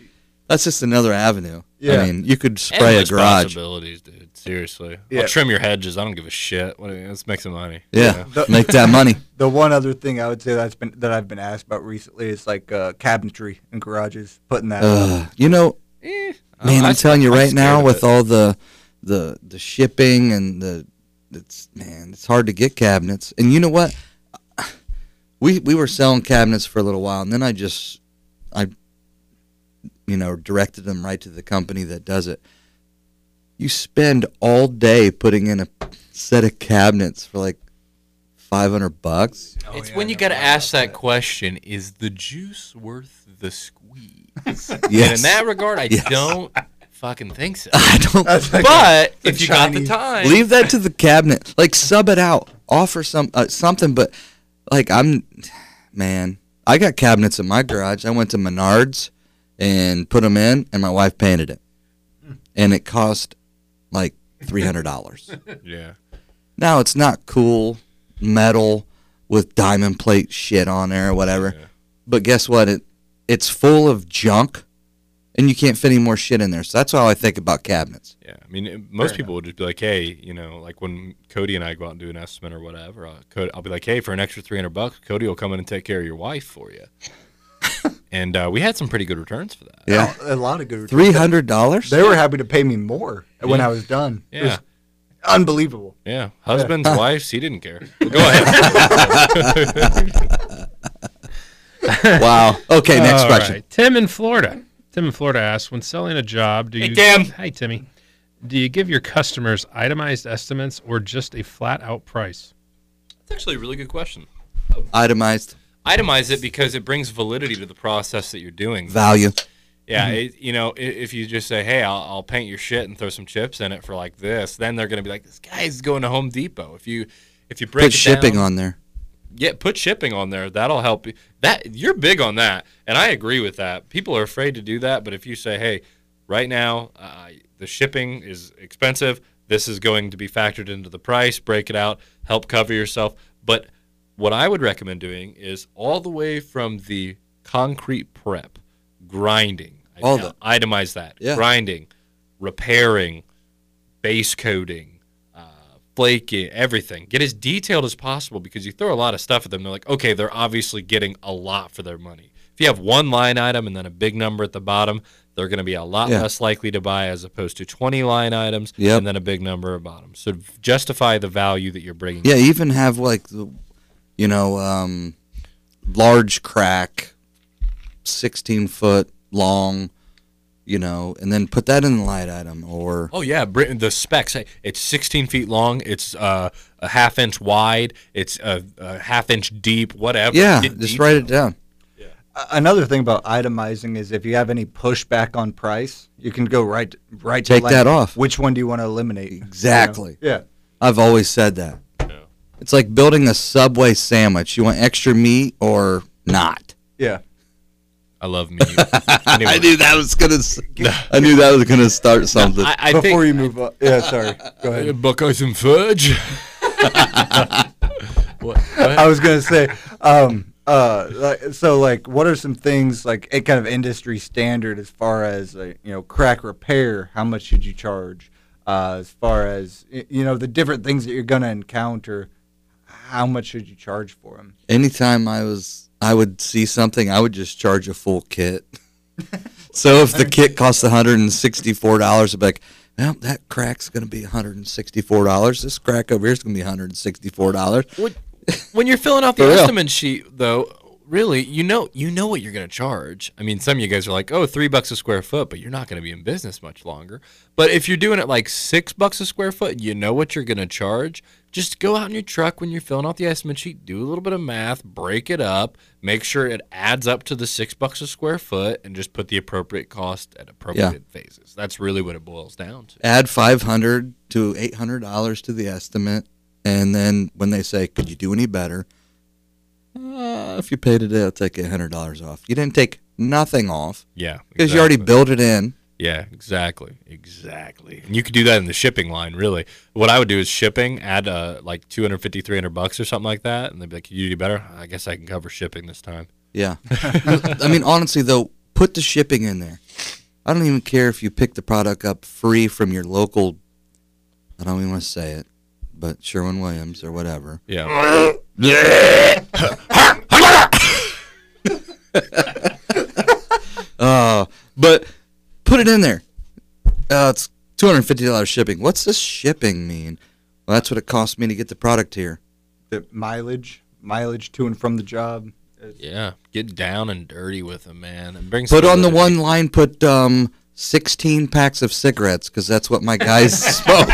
Speaker 5: that's just another avenue.
Speaker 8: Yeah.
Speaker 5: I mean, you could spray a
Speaker 7: Endless
Speaker 5: garage.
Speaker 7: possibilities, dude. Seriously.
Speaker 8: Yeah.
Speaker 7: I'll trim your hedges. I don't give a shit. What, let's make some money.
Speaker 5: Yeah,
Speaker 8: The-
Speaker 5: make that money.
Speaker 8: The one other thing I would say that's been that I've been asked about recently is like uh, cabinetry in garages, putting that.
Speaker 5: Uh, you know,
Speaker 7: Eh,
Speaker 5: Man,
Speaker 7: I-
Speaker 5: I'm telling you right now, with
Speaker 7: it.
Speaker 5: all the the the shipping and the it's man, it's hard to get cabinets. And you know what? We we were selling cabinets for a little while, and then I just I you know directed them right to the company that does it. You spend all day putting in a set of cabinets for like five hundred bucks.
Speaker 7: It's when you got to ask that question: Is the juice worth the squeeze? And in that regard, I
Speaker 5: Yes.
Speaker 7: don't fucking think so.
Speaker 5: I don't.
Speaker 8: That's like
Speaker 7: But
Speaker 8: the
Speaker 7: if you got the time,
Speaker 5: Leave that to the cabinet. Like sub it out. Offer some uh, something. But like I'm, man, I got cabinets in my garage. I went to Menards and put them in, and my wife painted it, and it cost like three hundred dollars.
Speaker 7: Yeah.
Speaker 5: now it's not cool metal with diamond plate shit on there or whatever. yeah. But guess what? It it's full of junk, and you can't fit any more shit in there. So that's how I think about cabinets.
Speaker 7: Yeah, I mean, it- most people would just be like, "Hey, you know, like when Cody and I go out and do an estimate or whatever, uh, I'll, I'll be like, "Hey, for an extra three hundred bucks, Cody will come in and take care of your wife for you." And uh, we had some pretty good returns for that.
Speaker 5: Yeah,
Speaker 8: a lot of good. returns.
Speaker 5: three hundred dollars.
Speaker 8: They were happy to pay me more when I was done. It was
Speaker 7: Yeah,
Speaker 8: unbelievable.
Speaker 7: yeah. Husbands, wives, he didn't care. Go ahead.
Speaker 5: Wow. Okay, next
Speaker 9: All
Speaker 5: question.
Speaker 9: right. Tim in Florida. Tim in Florida asks, when selling a job, do
Speaker 7: Hey,
Speaker 9: you
Speaker 7: Tim.
Speaker 9: Hey Timmy. Do you give your customers itemized estimates or just a flat out price?
Speaker 7: That's actually a really good question.
Speaker 5: Itemized
Speaker 7: Itemize it because it brings validity to the process that you're doing.
Speaker 5: value.
Speaker 7: Yeah, it, you know, if you just say, "Hey, I'll, I'll paint your shit and throw some chips in it for like this," then they're gonna be like, "This guy's going to Home Depot." If you if you break
Speaker 5: Put shipping
Speaker 7: down-
Speaker 5: on there.
Speaker 7: yeah, put shipping on there. That'll help you. That you're big on that, and I agree with that. People are afraid to do that, but if you say, "Hey, right now uh, the shipping is expensive. This is going to be factored into the price. Break it out. Help cover yourself." But what I would recommend doing is all the way from the concrete prep, grinding,
Speaker 5: All
Speaker 7: I-
Speaker 5: the-
Speaker 7: itemize that,
Speaker 5: Yeah.
Speaker 7: grinding, repairing, base coating, uh, flaking, everything. Get as detailed as possible because you throw a lot of stuff at them. They're like, okay, they're obviously getting a lot for their money. If you have one line item and then a big number at the bottom, they're going to be a lot
Speaker 5: Yeah.
Speaker 7: less likely to buy as opposed to 20 line items
Speaker 5: Yep.
Speaker 7: and then a big number at the bottom. So justify the value that you're bringing.
Speaker 5: Yeah, even have like the, you know, um, large crack, sixteen foot long, you know, and then put that in the light item or
Speaker 7: Oh yeah, Brit- the specs. hey, It's 16 feet long. It's uh, a half inch wide. It's a, a half inch deep. Whatever.
Speaker 5: yeah,
Speaker 7: Get
Speaker 5: just
Speaker 7: detail.
Speaker 5: write it down.
Speaker 8: A- Another thing about itemizing is if you have any pushback on price, you can go right right to
Speaker 5: Take that off.
Speaker 8: Which one do you want to eliminate? you know?
Speaker 5: Exactly.
Speaker 8: Yeah.
Speaker 5: I've always said that. It's like building a Subway sandwich. You want extra meat or not?
Speaker 8: Yeah.
Speaker 7: I love meat. Anyway.
Speaker 5: I knew that was gonna. s- I knew that was gonna start something.
Speaker 7: I, I
Speaker 8: Before
Speaker 7: think
Speaker 8: you move up. Yeah, sorry. Go ahead.
Speaker 7: Buckeyes and fudge. what?
Speaker 8: I was gonna say, um, Uh, like, so like, what are some things like a kind of industry standard as far as like, you know crack repair? How much should you charge? Uh, as far as you know, the different things that you're gonna encounter, how much should you charge for them?
Speaker 5: Anytime I was, I would see something, I would just charge a full kit. so if the kit costs one hundred and sixty-four dollars, I'd be like, well, that crack's going to be one hundred and sixty-four dollars. This crack over here is going to be one hundred and sixty-four dollars.
Speaker 7: When, when you're filling out the estimate sheet, though, really, you know, you know what you're going to charge. I mean, some of you guys are like, "Oh, three bucks a square foot," but you're not going to be in business much longer. But if you're doing it like six bucks a square foot, you know what you're going to charge. Just go out in your truck when you're filling out the estimate sheet, do a little bit of math, break it up, make sure it adds up to the six bucks a square foot, and just put the appropriate cost at appropriate phases. That's really what it boils down to.
Speaker 5: Add five hundred to eight hundred dollars to the estimate, and then when they say, "Could you do any better?" Uh, if you paid today, I'll take eight hundred dollars off. You didn't take nothing off
Speaker 7: Yeah,
Speaker 5: because you already built it in.
Speaker 7: Yeah, exactly, exactly. And you could do that in the shipping line, really. What I would do is shipping, add uh, like 250, 300 bucks or something like that, and they'd be like, "Can you do better?" I guess I can cover shipping this time.
Speaker 5: Yeah. I mean, honestly, though, put the shipping in there. I don't even care if you pick the product up free from your local, I don't even want to say it, but Sherwin Williams or whatever.
Speaker 7: Yeah,
Speaker 5: Uh, but put it in there. Uh, it's $250 shipping. What's this shipping mean? Well, that's what it cost me to get the product here.
Speaker 8: The mileage, mileage to and from the job.
Speaker 7: yeah. Get down and dirty with them, man, and bring.
Speaker 5: Put on the one line, put um, 16 packs of cigarettes because that's what my guys smoke.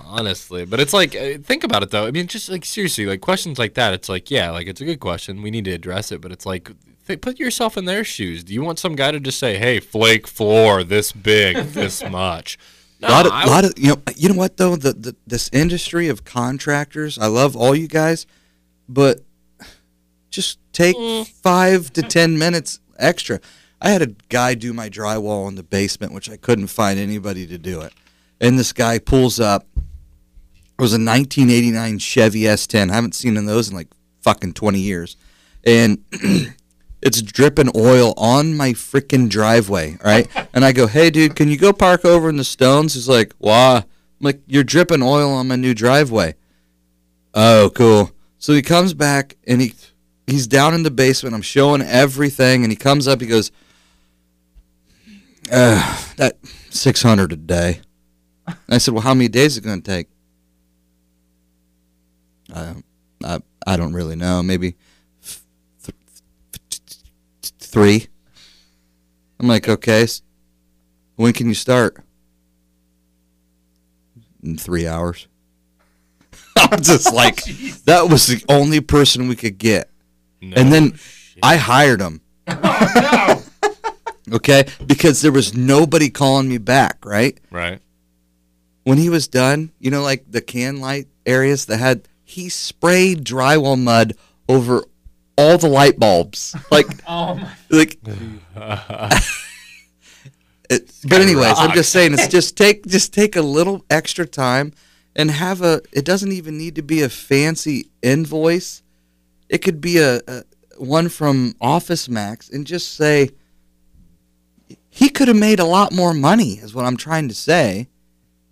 Speaker 7: honestly but it's like uh, think about it though i mean just like seriously like questions like that it's like yeah like it's a good question we need to address it but it's like th- put yourself in their shoes. Do you want some guy to just say hey flake floor this big this much no,
Speaker 5: A lot of,
Speaker 7: I
Speaker 5: lot of you know you know what though? The, the this industry of contractors I love all you guys but just take mm. five to ten minutes extra. I had a guy do my drywall in the basement which I couldn't find anybody to do it. And this guy pulls up. It was a 1989 Chevy S10 I haven't seen one of those in like fucking 20 years. And it's dripping oil on my freaking driveway, right? and I go, "Hey, dude, can you go park over in the stones?" He's like, "Why?" I'm like, "You're dripping oil on my new driveway." Oh, cool. So he comes back and he he's down in the basement. I'm showing everything, and he comes up. He goes, "That 600 a day." I said, "Well, how many days is it going to take?" Uh, I I don't really know. Maybe three. I'm like, okay. When can you start? In three hours. I'm just oh, like, that was the only person we could get,
Speaker 7: no
Speaker 5: and then I hired him. Oh, okay, because there was nobody calling me back. Right
Speaker 7: right
Speaker 5: when he was done, you know, like the can light areas that had, he sprayed drywall mud over all the light bulbs. Like, oh like. It, but anyways, I'm just saying, it's just take just take a little extra time and have a. It doesn't even need to be a fancy invoice. It could be a, a one from Office Max, and just say he could have made a lot more money. Is what I'm trying to say.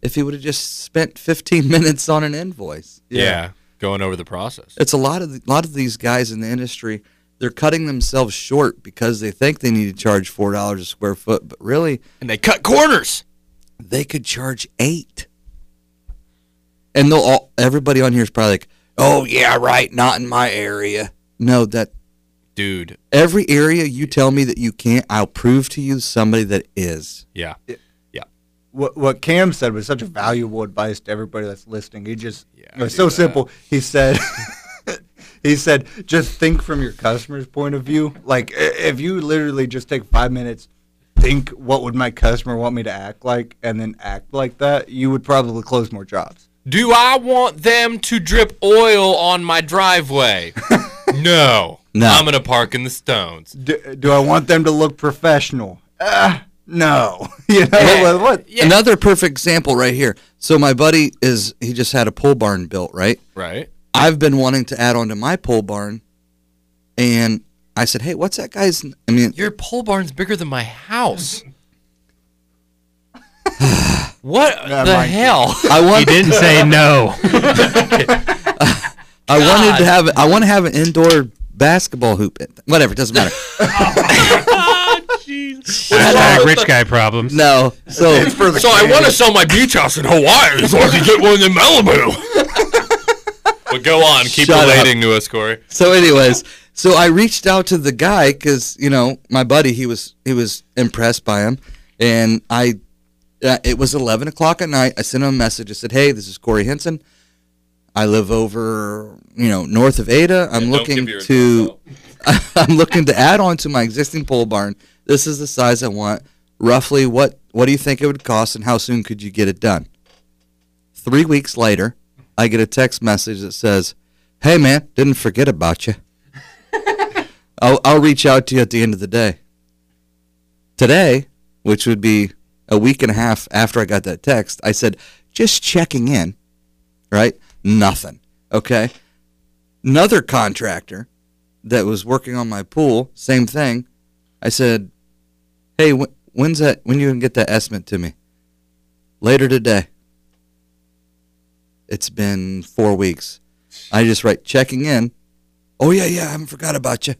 Speaker 5: If he would have just spent 15 minutes on an invoice.
Speaker 7: yeah. Going over the process
Speaker 5: It's a lot of the, lot of these guys in the industry. They're cutting themselves short because they think they need to charge four dollars a square foot, but really
Speaker 7: and they cut corners
Speaker 5: they could charge eight. And they'll all, everybody on here is probably like, "Oh yeah, right, not in my area." No, that
Speaker 7: dude
Speaker 5: every area you tell me that you can't, I'll prove to you somebody that is.
Speaker 7: yeah
Speaker 8: What what Cam said was such a valuable advice to everybody that's listening. He just
Speaker 7: Yeah,
Speaker 8: it was so
Speaker 7: that.
Speaker 8: simple. He said he said just think from your customer's point of view. Like if you literally just take 5 minutes think what would my customer want me to act like and then act like that, you would probably close more jobs.
Speaker 7: do i want them to drip oil on my driveway no
Speaker 5: No.
Speaker 7: i'm gonna park in the stones
Speaker 8: Do, do I want them to look professional? Uh, no. you know what? what?
Speaker 7: Yeah.
Speaker 5: Another perfect example right here. So my buddy is he just had a pole barn built, right?
Speaker 7: right
Speaker 5: I've been wanting to add on to my pole barn and I said, "Hey, what's that guy's?" I mean,
Speaker 7: Your pole barn's bigger than my house. what
Speaker 8: Yeah,
Speaker 7: the hell?
Speaker 5: I
Speaker 9: He
Speaker 5: want.
Speaker 9: didn't say no.
Speaker 5: I wanted to have. I want to have an indoor basketball hoop. Whatever, it doesn't matter.
Speaker 9: Hashtag rich guy problems.
Speaker 5: no, so
Speaker 7: so I want to sell my beach house in Hawaii so I can get one in Malibu. but go on, keep
Speaker 5: Shut up.
Speaker 7: relating to us, Corey.
Speaker 5: so anyways, so I reached out to the guy because you know my buddy he was he was impressed by him, and I uh, it was eleven o'clock at night. I sent him a message. I said, "Hey, this is Corey Henson. I live over you know north of Ada. I'm looking to I'm looking to add on to my existing pole barn. This is the size I want. Roughly, what what do you think it would cost, and how soon could you get it done?" Three weeks later, I get a text message that says, "Hey man, didn't forget about you. I'll I'll reach out to you at the end of the day." Today, which would be a week and a half after I got that text, I said, "Just checking in." Right? Nothing. Okay. Another contractor that was working on my pool, same thing. I said, "Hey, wh- when's that? When you gonna get that estimate to me?" Later today. It's been four weeks. I just write checking in. Oh yeah, yeah, I haven't forgot about you.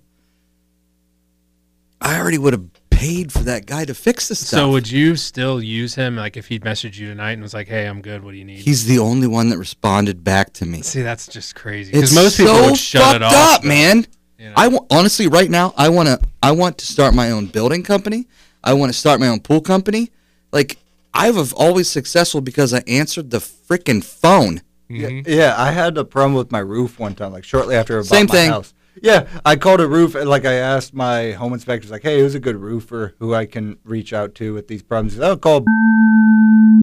Speaker 5: I already would have paid for that guy to fix the stuff.
Speaker 9: So would you still use him like if he'd messaged you tonight and was like, "Hey, I'm good. What do you need?"
Speaker 5: He's the only one that responded back to me.
Speaker 9: See, that's just crazy. Because most people
Speaker 5: so
Speaker 9: would shut
Speaker 5: fucked
Speaker 9: it off.
Speaker 5: up,
Speaker 9: though.
Speaker 5: man.
Speaker 9: You know?
Speaker 5: I honestly, right now, I want to. I want to start my own building company. I want to start my own pool company. Like I was always successful because I answered the freaking phone. Mm-hmm.
Speaker 8: Yeah, yeah, I had a problem with my roof one time, like shortly after I bought my house.
Speaker 5: Same
Speaker 8: my
Speaker 5: thing.
Speaker 8: house. Yeah, I called a roof, and like I asked my home inspectors, like, "Hey, who's a good roofer who I can reach out to with these problems?" He said, "I'll call."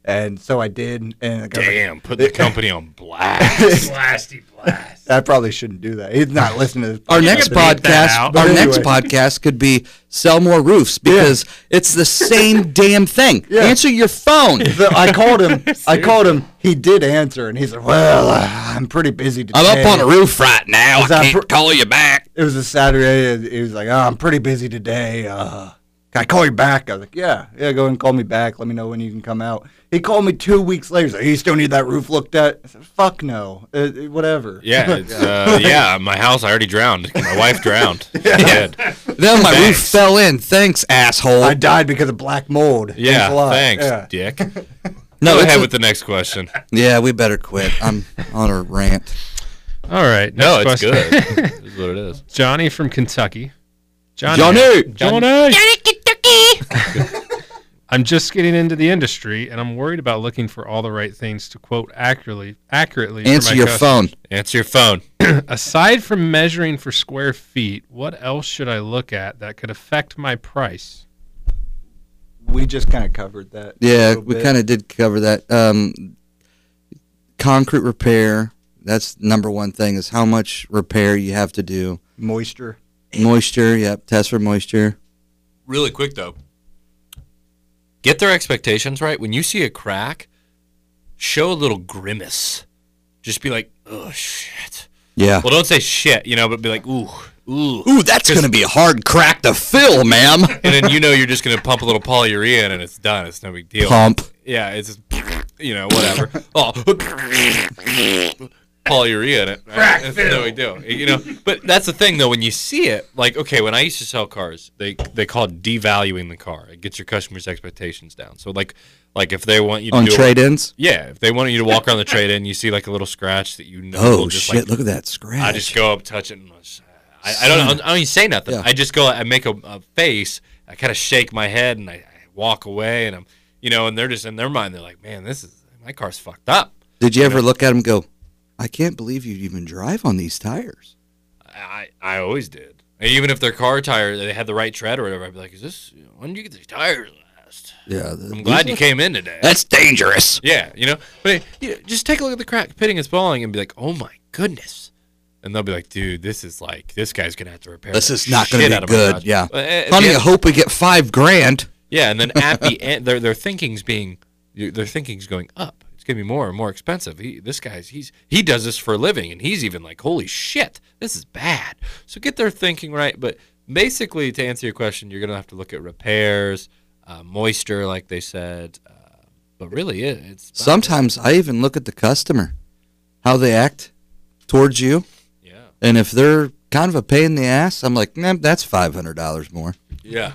Speaker 8: And so I did, and I was like,
Speaker 7: Damn, put the company on blast.
Speaker 9: Blasty blast.
Speaker 8: I probably shouldn't do that. He's not listening to this.
Speaker 5: Our next podcast, our
Speaker 8: But
Speaker 5: next podcast could be sell more roofs because it's the same damn thing.
Speaker 8: Yeah.
Speaker 5: Answer your phone.
Speaker 8: So I called him. I called him. He did answer, and he said, "Well, uh, I'm pretty busy today."
Speaker 5: I'm up on a roof right now. I can't
Speaker 8: pr-
Speaker 5: call you back.
Speaker 8: It was a Saturday, and he was like, "Oh, I'm pretty busy today. Uh, can I call you back?" I was like, "Yeah, yeah. Go ahead and call me back. Let me know when you can come out." He called me two weeks later. He's like, "You still need that roof looked at?" I said, "Fuck no. Uh, uh, whatever."
Speaker 7: Yeah, it's, uh, yeah. My house, I already drowned. My wife drowned. yeah.
Speaker 5: Then my roof
Speaker 7: Thanks.
Speaker 5: fell in. Thanks, asshole.
Speaker 8: I died because of black mold.
Speaker 7: Yeah,
Speaker 8: Thanks a lot.
Speaker 7: thanks,
Speaker 8: Yeah.
Speaker 7: Dick.
Speaker 5: no,
Speaker 7: Go
Speaker 5: it's
Speaker 7: ahead
Speaker 5: a-
Speaker 7: with the next question.
Speaker 5: yeah, we better quit. I'm on a rant.
Speaker 9: All right.
Speaker 7: No,
Speaker 9: next
Speaker 7: it's
Speaker 9: question.
Speaker 7: good. this is what it is.
Speaker 9: Johnny from Kentucky. Johnny.
Speaker 5: Johnny!
Speaker 9: Johnny. I'm just getting into the industry, and I'm worried about looking for all the right things to quote accurately. Accurately.
Speaker 5: Answer your
Speaker 9: customers.
Speaker 5: phone.
Speaker 7: Answer your phone.
Speaker 9: Aside from measuring for square feet, what else should I look at that could affect my price?
Speaker 8: We just kind of covered that.
Speaker 5: Yeah, we kind of did cover that. Um, concrete repair. That's number one thing is how much repair you have to do.
Speaker 8: moisture.
Speaker 5: Moisture. Yep. Test for moisture.
Speaker 7: Really quick though. Get their expectations right. When you see a crack, show a little grimace. Just be like, "Oh shit."
Speaker 5: Yeah.
Speaker 7: Well, don't say shit, you know, but be like, "Ooh, ooh."
Speaker 5: Ooh, that's gonna be a hard crack to fill, ma'am.
Speaker 7: And then you know you're just gonna pump a little polyurea in and it's done. It's no big deal.
Speaker 5: Pump.
Speaker 7: Yeah, it's just, you know whatever. Oh, polyurea in it. Right? It's no big deal. You know, but that's the thing though. When you see it, like okay, when I used to sell cars, they they call it devaluing the car. It gets your customers' expectations down. So like like if they want you to
Speaker 5: On trade-ins.
Speaker 7: yeah, if they want you to walk around the trade in, you see like a little scratch that you know.
Speaker 5: Oh
Speaker 7: just,
Speaker 5: shit!
Speaker 7: Like,
Speaker 5: Look at that scratch.
Speaker 7: I just go up, touch it, and ah. I, I don't. I don't even say nothing.
Speaker 5: Yeah.
Speaker 7: I just go. I make a, a face. I kind of shake my head, and I, I walk away, and I'm, you know, and they're just in their mind. They're like, "Man, this is my car's fucked up."
Speaker 5: Did you ever look at them and go, I can't believe you even drive on these tires?
Speaker 7: I, I always did. Even if their car tire, they had the right tread or whatever, I'd be like, "Is this? When did you get these tires last?"
Speaker 5: Yeah. the-
Speaker 7: I'm glad you came in today.
Speaker 5: That's dangerous.
Speaker 7: Yeah, you know, but you know, just take a look at the crack pitting and spalling and be like, "Oh my goodness," and they'll be like, "Dude, this is like this guy's gonna have to repair."
Speaker 5: This is not going to be good.
Speaker 7: garage."
Speaker 5: Yeah.
Speaker 7: Uh,
Speaker 5: Honey, I hope we get five grand.
Speaker 7: Yeah, and then at the end, their their thinking's being, their thinking's going up. It's gonna be more and more expensive. He, this guy's he's he does this for a living, and he's even like, holy shit, this is bad. So get their thinking right. But basically, to answer your question, you're gonna have to look at repairs, uh, moisture, like they said. Uh, but really, it, it's
Speaker 5: Sometimes I even look at the customer, how they act towards you,
Speaker 7: yeah,
Speaker 5: and if they're kind of a pain in the ass, I'm like, nah, that's five hundred dollars more.
Speaker 7: Yeah.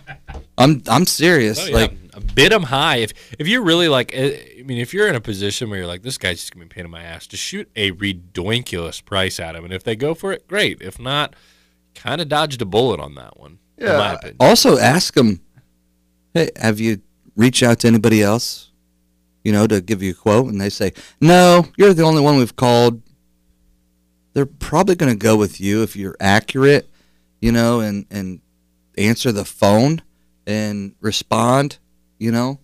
Speaker 5: I'm I'm serious.
Speaker 7: Oh, yeah.
Speaker 5: Like
Speaker 7: bid them high. If if you're really like, eh, I mean, if you're in a position where you're like, this guy's just gonna be a pain in my ass, just shoot a ridiculous price at him, and if they go for it, great. If not, kind of dodged a bullet on that one. in
Speaker 8: Yeah.
Speaker 7: my opinion.
Speaker 5: also ask them, hey, have you reached out to anybody else, you know, to give you a quote? And they say, no, you're the only one we've called. They're probably going to go with you if you're accurate, you know, and and answer the phone and respond, you know.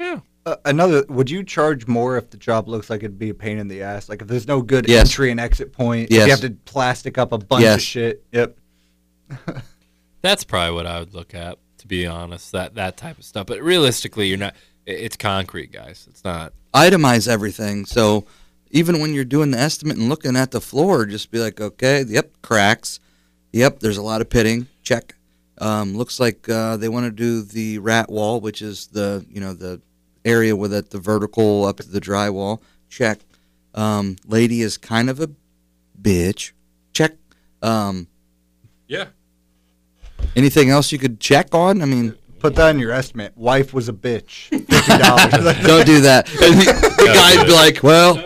Speaker 7: Yeah.
Speaker 8: Uh, another, would you charge more if the job looks like it'd be a pain in the ass? Like if there's no good
Speaker 5: Yes.
Speaker 8: entry and exit point,
Speaker 5: Yes.
Speaker 8: you have to plastic up a bunch
Speaker 5: Yes.
Speaker 8: of shit. Yep.
Speaker 7: That's probably what I would look at, to be honest. That that type of stuff. But realistically, you're not. It's concrete, guys. It's not.
Speaker 5: itemize everything. So even when you're doing the estimate and looking at the floor, just be like, okay, yep, cracks. Yep, there's a lot of pitting. Check. Um, looks like uh, they want to do the rat wall, which is the you know the area with it, the vertical up to the drywall. Check. Um, lady is kind of a bitch. Check. Um,
Speaker 7: Yeah.
Speaker 5: anything else you could check on? I mean,
Speaker 8: Put that in your estimate. Wife was a bitch. Fifty dollars.
Speaker 5: don't do that. And the, the guy'd be like, well,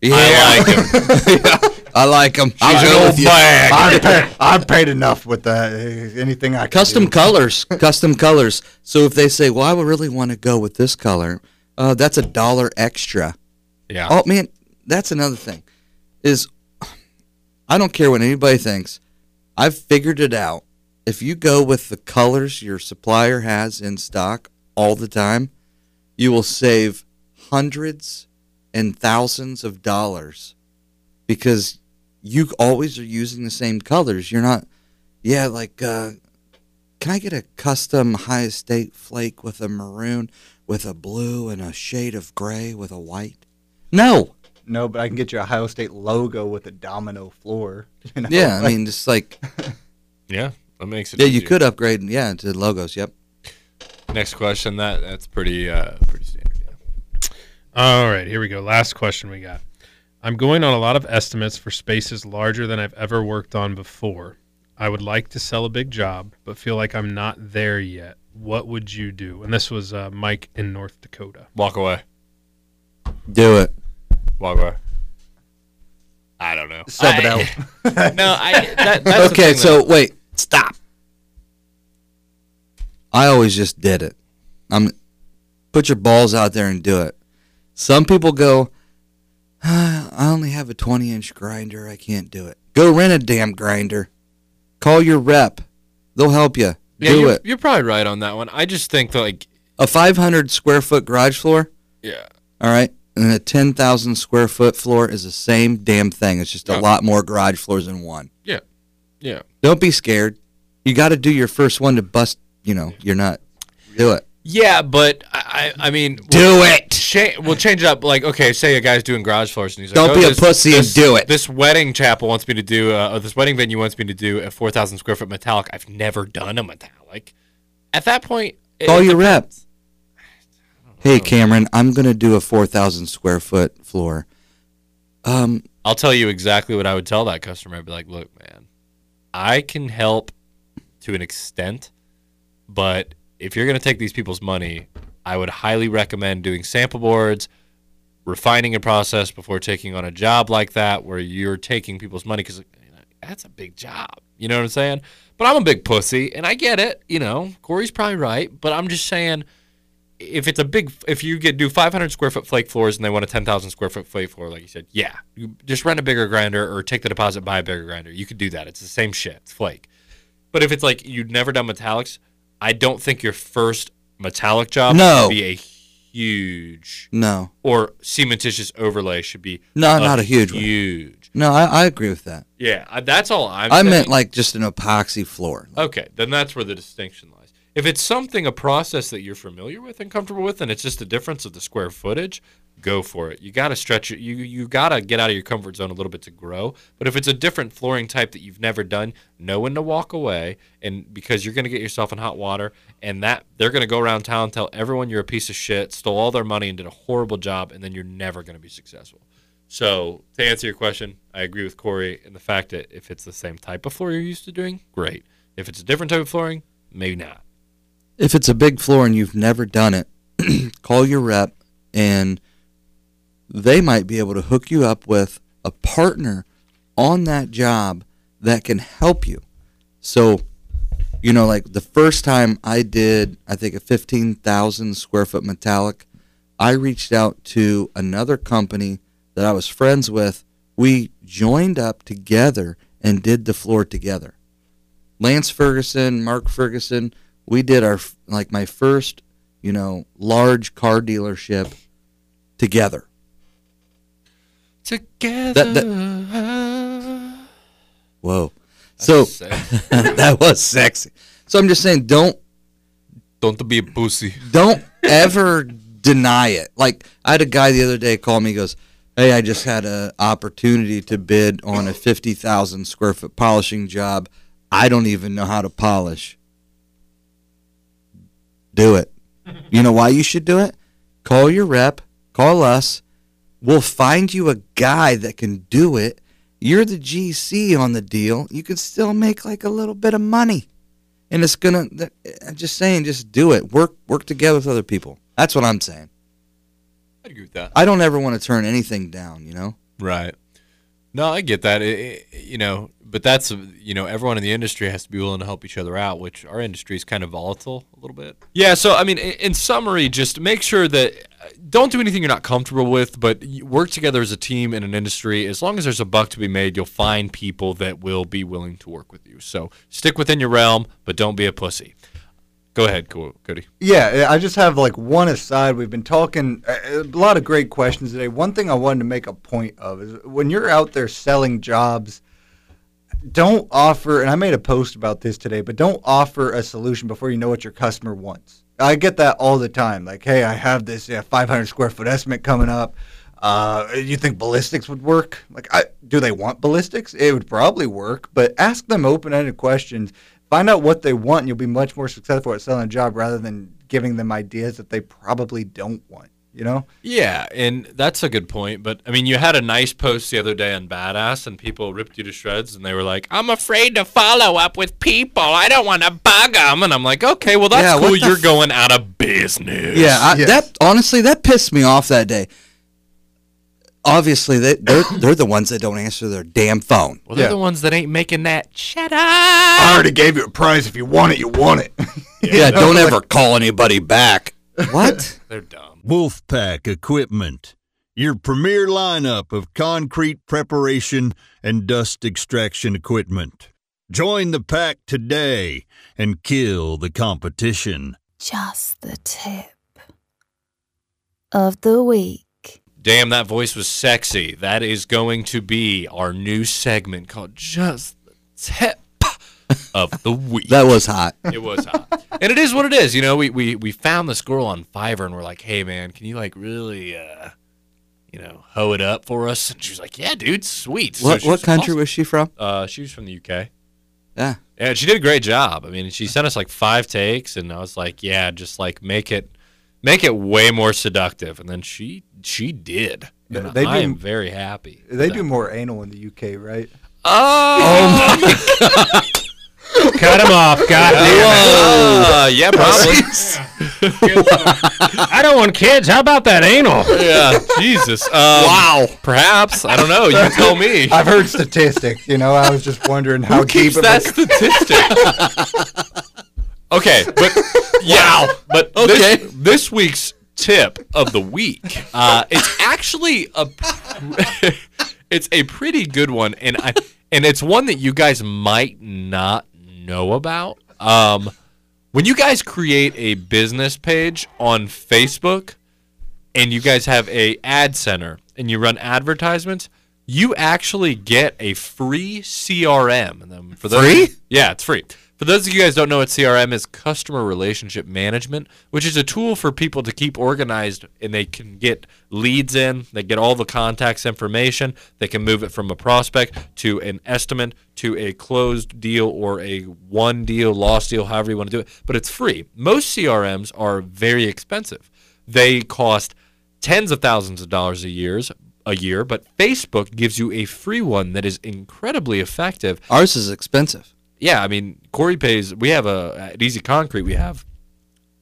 Speaker 5: yeah,
Speaker 7: I like him.
Speaker 5: I like. I'll
Speaker 7: She's an old bag.
Speaker 8: I paid, enough with that. Anything I can
Speaker 5: Custom
Speaker 8: do.
Speaker 5: colors, custom colors. So if they say, "Well, I would really want to go with this color," uh, that's a dollar extra.
Speaker 7: Yeah.
Speaker 5: Oh man, that's another thing. Is I don't care what anybody thinks. I've figured it out. If you go with the colors your supplier has in stock all the time, you will save hundreds and thousands of dollars because you always are using the same colors. You're not, yeah, like, uh, can I get a custom high estate flake with a maroon, with a blue, and a shade of gray with a white? No.
Speaker 8: No, but I can get you a Ohio State logo with a domino floor. You know?
Speaker 5: Yeah, I mean, just like,
Speaker 7: Yeah. That makes it.
Speaker 5: yeah, you could upgrade, yeah, to logos. Yep.
Speaker 7: Next question. That that's pretty uh pretty standard. Yeah.
Speaker 9: All right, here we go. Last question we got. I'm going on a lot of estimates for spaces larger than I've ever worked on before. I would like to sell a big job, but feel like I'm not there yet. What would you do? And this was uh, Mike in North Dakota.
Speaker 7: Walk away.
Speaker 5: Do it.
Speaker 7: Walk away. I don't know.
Speaker 8: Sub it
Speaker 7: I-
Speaker 8: out.
Speaker 7: no, I. That, that's
Speaker 5: okay, so
Speaker 7: that-
Speaker 5: wait, stop. I always just did it. I'm put your balls out there and do it. Some people go, "Ah, I only have a 20 inch grinder. I can't do it. Go rent a damn grinder. Call your rep. They'll help you.
Speaker 7: yeah,
Speaker 5: do
Speaker 7: you're,
Speaker 5: it.
Speaker 7: You're probably right on that one. I just think that like
Speaker 5: A 500 square foot garage floor,
Speaker 7: yeah.
Speaker 5: all right, and a 10,000 square foot floor is the same damn thing. It's just a
Speaker 7: Yeah.
Speaker 5: lot more garage floors than one.
Speaker 7: Yeah. Yeah.
Speaker 5: Don't be scared. You got to do your first one to bust. You know, you're not. Do it.
Speaker 7: Yeah, but I, I mean,
Speaker 5: Do
Speaker 7: we'll,
Speaker 5: it.
Speaker 7: Cha- we'll change it up. Like, okay, say a guy's doing garage floors, and he's like,
Speaker 5: Don't
Speaker 7: oh,
Speaker 5: be a
Speaker 7: this-
Speaker 5: pussy and do it.
Speaker 7: This wedding chapel wants me to do, uh, this wedding venue wants me to do a four thousand square foot metallic. I've never done a metallic. At that point, it-
Speaker 5: Call
Speaker 7: it
Speaker 5: your rep. Hey, Cameron, I'm gonna do a 4,000 square foot floor. Um,
Speaker 7: I'll tell you exactly what I would tell that customer. I'd be like, look, man, I can help to an extent, but if you're going to take these people's money, I would highly recommend doing sample boards, refining a process before taking on a job like that where you're taking people's money because that's a big job. You know what I'm saying? But I'm a big pussy, and I get it. You know, Corey's probably right, but I'm just saying if it's a big, if you get do 500 square foot flake floors and they want a 10,000 square foot flake floor, like you said, yeah, you just rent a bigger grinder or take the deposit, buy a bigger grinder. You could do that. It's the same shit. It's flake. But if it's like you've never done metallics, I don't think your first metallic job
Speaker 5: No.
Speaker 7: should be a huge
Speaker 5: no,
Speaker 7: or cementitious overlay should be
Speaker 5: No, not a huge one.
Speaker 7: huge.
Speaker 5: no, I, I agree with that.
Speaker 7: Yeah, I- that's all I'm.
Speaker 5: I
Speaker 7: saying.
Speaker 5: meant like just an epoxy floor.
Speaker 7: Okay, then that's where the distinction lies. If it's something, a process that you're familiar with and comfortable with, and it's just a difference of the square footage, go for it. You got to stretch it. You you got to get out of your comfort zone a little bit to grow. But if it's a different flooring type that you've never done, know when to walk away, and because you're going to get yourself in hot water, and that they're going to go around town tell everyone you're a piece of shit, stole all their money, and did a horrible job, and then you're never going to be successful. So to answer your question, I agree with Corey in the fact that if it's the same type of floor you're used to doing, great. If it's a different type of flooring, maybe not.
Speaker 5: If it's a big floor and you've never done it, call your rep and they might be able to hook you up with a partner on that job that can help you. So, you know, like the first time I did, I think a 15,000 square foot metallic, I reached out to another company that I was friends with. We joined up together and did the floor together. Lance Ferguson, Mark Ferguson, we did our like my first, you know, large car dealership together.
Speaker 7: Together.
Speaker 5: That- Whoa. So that was sexy. So I'm just saying don't
Speaker 7: Don't be a pussy.
Speaker 5: don't ever deny it. Like I had a guy the other day call me he goes, "Hey, I just had an opportunity to bid on a 50,000 square foot polishing job. I don't even know how to polish." Do it. You know why you should do it? Call your rep, call us. We'll find you a guy that can do it. You're the GC on the deal. You can still make like a little bit of money. And it's gonna. I'm just saying, just do it. Work work together with other people. That's what I'm saying.
Speaker 7: I agree with that.
Speaker 5: I don't ever want to turn anything down. You know.
Speaker 7: Right. No, I get that. It, it- you know, but that's you know, everyone in the industry has to be willing to help each other out, which our industry is kind of volatile a little bit. Yeah. So I mean, in, in summary, just make sure that don't do anything you're not comfortable with, but work together as a team in an industry. As long as there's a buck to be made, you'll find people that will be willing to work with you. So stick within your realm, but don't be a pussy. Go ahead, Cody.
Speaker 8: Yeah, I just have like one aside. We've been talking a a lot of great questions today. One thing I wanted to make a point of is when you're out there selling jobs, don't offer, and I made a post about this today, but don't offer a solution before you know what your customer wants. I get that all the time. Like, hey, I have this yeah, 500 square foot estimate coming up. Uh, you think ballistics would work? Like, I, do they want ballistics? It would probably work, but ask them open ended questions. Find out what they want, and you'll be much more successful at selling a job rather than giving them ideas that they probably don't want. You know?
Speaker 7: Yeah, and that's a good point. But I mean, you had a nice post the other day on Badass, and people ripped you to shreds, and they were like, "I'm afraid to follow up with people. I don't want to bug them." And I'm like, "Okay, well that's
Speaker 5: Yeah, what
Speaker 7: cool. You're
Speaker 5: f-
Speaker 7: going out of business."
Speaker 5: Yeah. I,
Speaker 8: Yes.
Speaker 5: That honestly, that pissed me off that day. Obviously, they they're they're the ones that don't answer their damn phone.
Speaker 7: Well, they're
Speaker 8: Yeah.
Speaker 7: the ones that ain't making that. Shut up.
Speaker 8: I already gave you a price. If you want it, you want it.
Speaker 5: Yeah. Don't ever call anybody back. What?
Speaker 7: They're dumb.
Speaker 6: Wolfpack Equipment, your premier lineup of concrete preparation and dust extraction equipment. Join the pack today and kill the competition.
Speaker 10: Just the tip of the week.
Speaker 7: Damn, that voice was sexy. That is going to be our new segment called Just the Tip of the Week.
Speaker 5: that was hot.
Speaker 7: It was hot. and it is what it is. You know, we, we, we found this girl on Fiverr and we're like, hey, man, can you like really, uh, you know, hoe it up for us? And she was like, yeah, dude, sweet. So
Speaker 5: What
Speaker 7: she
Speaker 5: what
Speaker 7: was
Speaker 5: country
Speaker 7: awesome.
Speaker 5: was she from?
Speaker 7: Uh, she was from the UK.
Speaker 5: Yeah.
Speaker 7: Yeah, she did a great job. I mean, she sent us like five takes, and I was like, yeah, just like make it, make it way more seductive. And then she she did. And
Speaker 8: They
Speaker 7: I
Speaker 8: do-
Speaker 7: am very happy. with
Speaker 8: they
Speaker 7: that.
Speaker 8: do more anal in the UK, right?
Speaker 7: Oh,
Speaker 9: Cut him off. God damn
Speaker 7: uh, yeah, probably.
Speaker 9: it. I don't want kids. How about that anal?
Speaker 7: yeah, Jesus. Um, wow. Perhaps I don't know. You tell me.
Speaker 8: I've heard statistics. You know, I was just wondering how
Speaker 7: Who
Speaker 8: deep
Speaker 7: keeps
Speaker 8: of
Speaker 7: that
Speaker 8: a
Speaker 7: statistic? okay, but yeah, but
Speaker 5: Okay.
Speaker 7: this, this week's tip of the week, uh, it's actually a, it's a pretty good one, and I, and it's one that you guys might not know about. Um, when you guys create a business page on Facebook, and you guys have a ad center and you run advertisements, you actually get a free CRM. And for those,
Speaker 5: Free?
Speaker 7: Yeah, it's free. For those of you guys don't know what CRM is, customer relationship management, which is a tool for people to keep organized and they can get leads in, they get all the contacts information, they can move it from a prospect to an estimate to a closed deal or a won deal, lost deal, however you want to do it. But it's free. Most CRMs are very expensive. They cost tens of thousands of dollars a years a year, but Facebook gives you a free one that is incredibly effective.
Speaker 5: Ours is expensive.
Speaker 7: Yeah, I mean, Corey pays. We have a at Easy Concrete. We have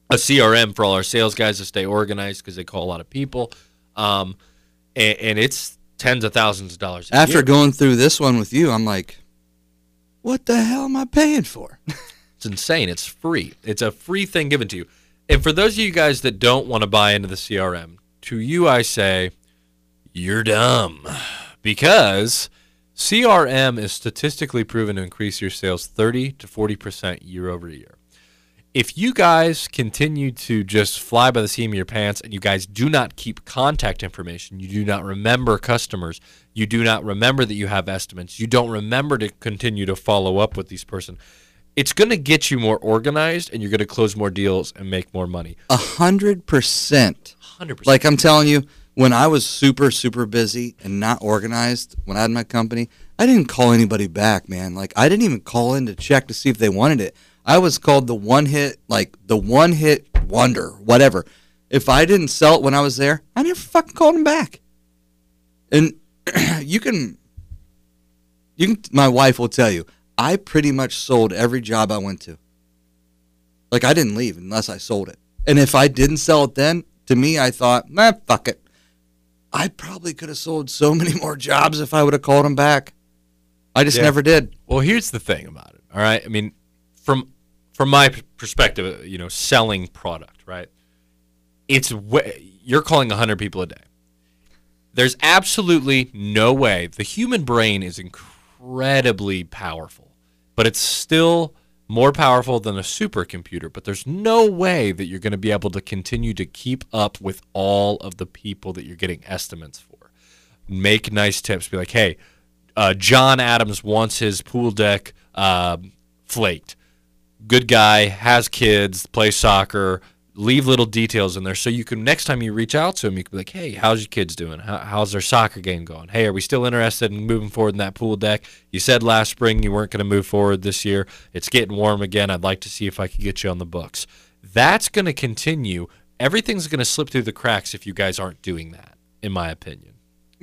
Speaker 7: a CRM for all our sales guys to stay organized because they call a lot of people, um, and, and it's tens of thousands of dollars.
Speaker 5: After
Speaker 7: year.
Speaker 5: going through this one with you, I'm like, what the hell am I paying for?
Speaker 7: It's insane. It's free. It's a free thing given to you. And for those of you guys that don't want to buy into the CRM, to you I say, you're dumb. Because CRM is statistically proven to increase your sales 30 to 40% year over year. If you guys continue to just fly by the seam of your pants and you guys do not keep contact information, you do not remember customers, you do not remember that you have estimates, you don't remember to continue to follow up with these person, it's going to get you more organized and you're going to close more deals and make more money.
Speaker 5: A hundred percent.
Speaker 7: 100%.
Speaker 5: Like I'm telling you, when I was super, super busy and not organized when I had my company, I didn't call anybody back, man. Like I didn't even call in to check to see if they wanted it. I was called the one hit, like the one hit wonder, whatever. If I didn't sell it when I was there, I never fucking called them back. And you can, you can. My wife will tell you, I pretty much sold every job I went to. Like I didn't leave unless I sold it. And if I didn't sell it then, to me, I thought, nah, fuck it. I probably could have sold so many more jobs if I would have called them back. I just
Speaker 7: Yeah.
Speaker 5: never did.
Speaker 7: Well, here's the thing about it. All right. I mean, from from my perspective, uh, you know, selling product, right? It's way, you're calling 100 people a day. There's absolutely no way. The human brain is incredibly powerful, but it's still more powerful than a supercomputer. But there's no way that you're going to be able to continue to keep up with all of the people that you're getting estimates for. Make nice tips. Be like, hey, uh, John Adams wants his pool deck uh, flaked. Good guy, has kids, plays soccer. Leave little details in there so you can next time you reach out to him, you can be like, "Hey, how's your kids doing? How, how's their soccer game going? Hey, are we still interested in moving forward in that pool deck? You said last spring you weren't going to move forward this year. It's getting warm again. I'd like to see if I could get you on the books." That's going to continue. Everything's going to slip through the cracks if you guys aren't doing that, in my opinion.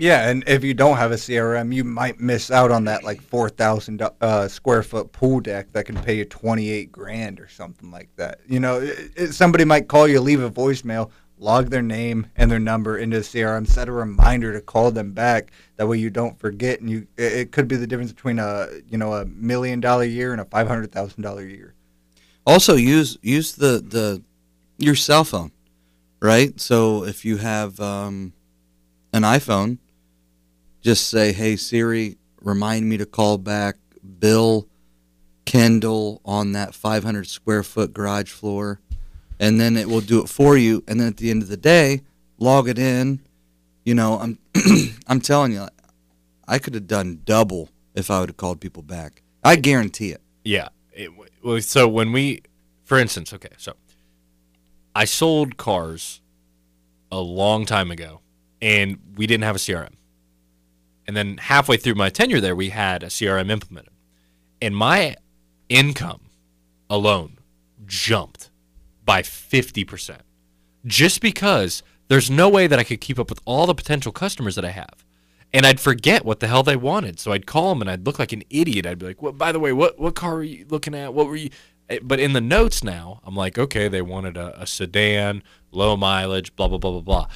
Speaker 8: Yeah, and if you don't have a CRM, you might miss out on that like four thousand uh, square foot pool deck that can pay you twenty eight grand or something like that. You know, it, it, somebody might call you, leave a voicemail, log their name and their number into the CRM, set a reminder to call them back. That way you don't forget, and you it, it could be the difference between a you know a million dollar year and a five hundred thousand dollar year.
Speaker 5: Also, use use the the your cell phone, right? So if you have um, an iPhone, just say, "Hey Siri, remind me to call back Bill Kendall on that 500 square foot garage floor," and then it will do it for you. And then at the end of the day, log it in. You know, I'm I'm telling you, I could have done double if I would have called people back. I guarantee it.
Speaker 7: Yeah. It, well, so when we, for instance, okay, so I sold cars a long time ago, and we didn't have a CRM. And then halfway through my tenure there, we had a CRM implemented, and my income alone jumped by fifty percent, just because there's no way that I could keep up with all the potential customers that I have and I'd forget what the hell they wanted. So I'd call them and I'd look like an idiot. I'd be like, "Well, by the way, what what car are you looking at? What were you?" Eh, But in the notes now, I'm like, "Okay, they wanted a, a sedan, low mileage, blah blah blah blah blah."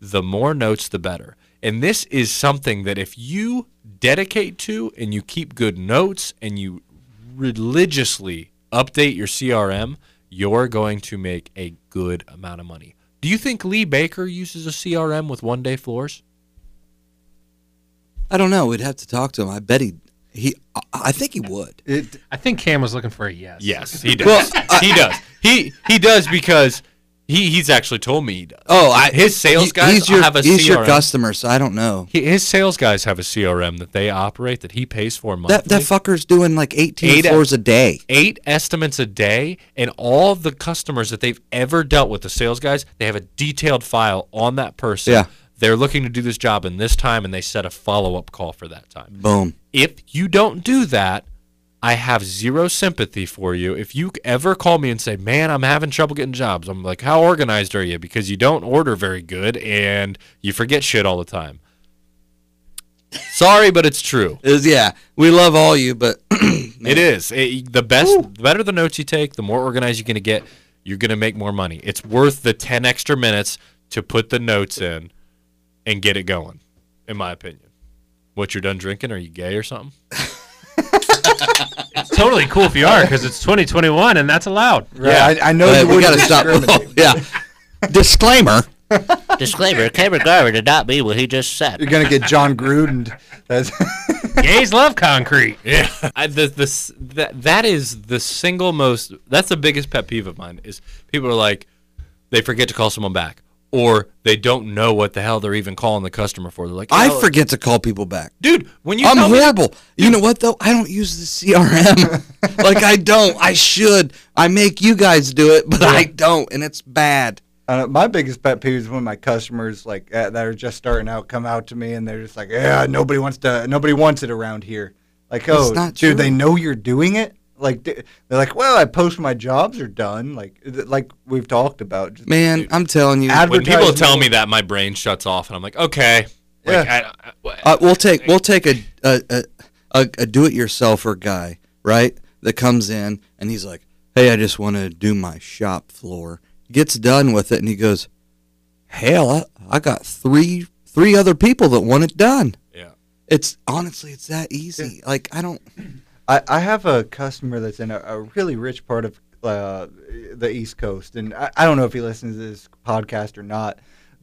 Speaker 7: The more notes, the better. And this is something that if you dedicate to and you keep good notes and you religiously update your CRM, you're going to make a good amount of money. Do you think Lee Baker uses a CRM with one day floors?
Speaker 5: I don't know. We'd have to talk to him. I bet he he. I- I think he would.
Speaker 8: It
Speaker 9: I think Cam was looking for a yes.
Speaker 7: Yes, he does.
Speaker 5: Well, I-
Speaker 7: he does. He he does because He he's actually told me he does.
Speaker 5: Oh, I
Speaker 7: his sales
Speaker 5: he-
Speaker 7: guys
Speaker 5: He's your,
Speaker 7: have a
Speaker 5: he's your
Speaker 7: CRM.
Speaker 5: customer, so I don't know.
Speaker 7: He, his sales guys have a CRM that they operate that he pays for monthly.
Speaker 5: That that fucker's doing like 18
Speaker 7: Eight-
Speaker 5: floors a day.
Speaker 7: eight estimates a day, and all of the customers that they've ever dealt with, the sales guys, they have a detailed file on that person.
Speaker 5: Yeah.
Speaker 7: They're looking to do this job in this time, and they set a follow up call for that time.
Speaker 5: Boom.
Speaker 7: If you don't do that, I have zero sympathy for you. If you ever call me and say, "Man, I'm having trouble getting jobs," I'm like, "How organized are you?" Because you don't order very good and you forget shit all the time. Sorry, but it's true.
Speaker 5: Is yeah, we love all you, but
Speaker 7: It is It- the best. The better the notes you take, the more organized you're going to get. You're going to make more money. It's worth the ten extra minutes to put the notes in and get it going. In my opinion, what you're done drinking? Are you gay or something?
Speaker 9: It's totally cool if you are because it's 2021 and that's allowed.
Speaker 8: Right. I, I know
Speaker 5: Hey,
Speaker 8: you
Speaker 5: we
Speaker 8: wouldn't
Speaker 5: gotta stop. yeah. Disclaimer.
Speaker 11: Disclaimer: Cameron Garver did not mean what he just said.
Speaker 8: You're gonna get Jon Gruden. That's
Speaker 9: Gays love concrete.
Speaker 7: Yeah, I, the, the, that that is the single most. That's the biggest pet peeve of mine. Is people are like, they forget to call someone back, or they don't know what the hell they're even calling the customer for. They're like,
Speaker 5: I
Speaker 7: "Oh,
Speaker 5: forget to call people back.
Speaker 7: dude, when you
Speaker 5: I'm
Speaker 7: tell me-
Speaker 5: horrible. you know what though? I don't use the CRM. like I don't. I should. I make you guys do it, but I don't, and it's bad.
Speaker 8: Uh, my biggest pet peeve is when my customers like uh, that are just starting out come out to me and they're just like, yeah, nobody wants to, nobody wants it around here. Like,
Speaker 5: That's
Speaker 8: oh,
Speaker 5: not
Speaker 8: dude,
Speaker 5: true.
Speaker 8: they know you're doing it. Like, they're like, well, I post my jobs are done. Like, like we've talked about. Just
Speaker 5: Man, I'm telling you.
Speaker 7: when people tell me that, my brain shuts off, and I'm like, okay, like,
Speaker 8: Yeah.
Speaker 7: I, I,
Speaker 5: Uh, we'll take we'll take a a, a, a, a do-it-yourselfer guy, right? That comes in and he's like, "Hey, I just want to do my shop floor." Gets done with it and he goes, "Hell, I, I got three three other people that want it done."
Speaker 7: yeah.
Speaker 5: It's honestly, it's that easy. Like I don't.
Speaker 8: I, I have a customer that's in a, a really rich part of uh, the East Coast, and I, I don't know if he listens to this podcast or not.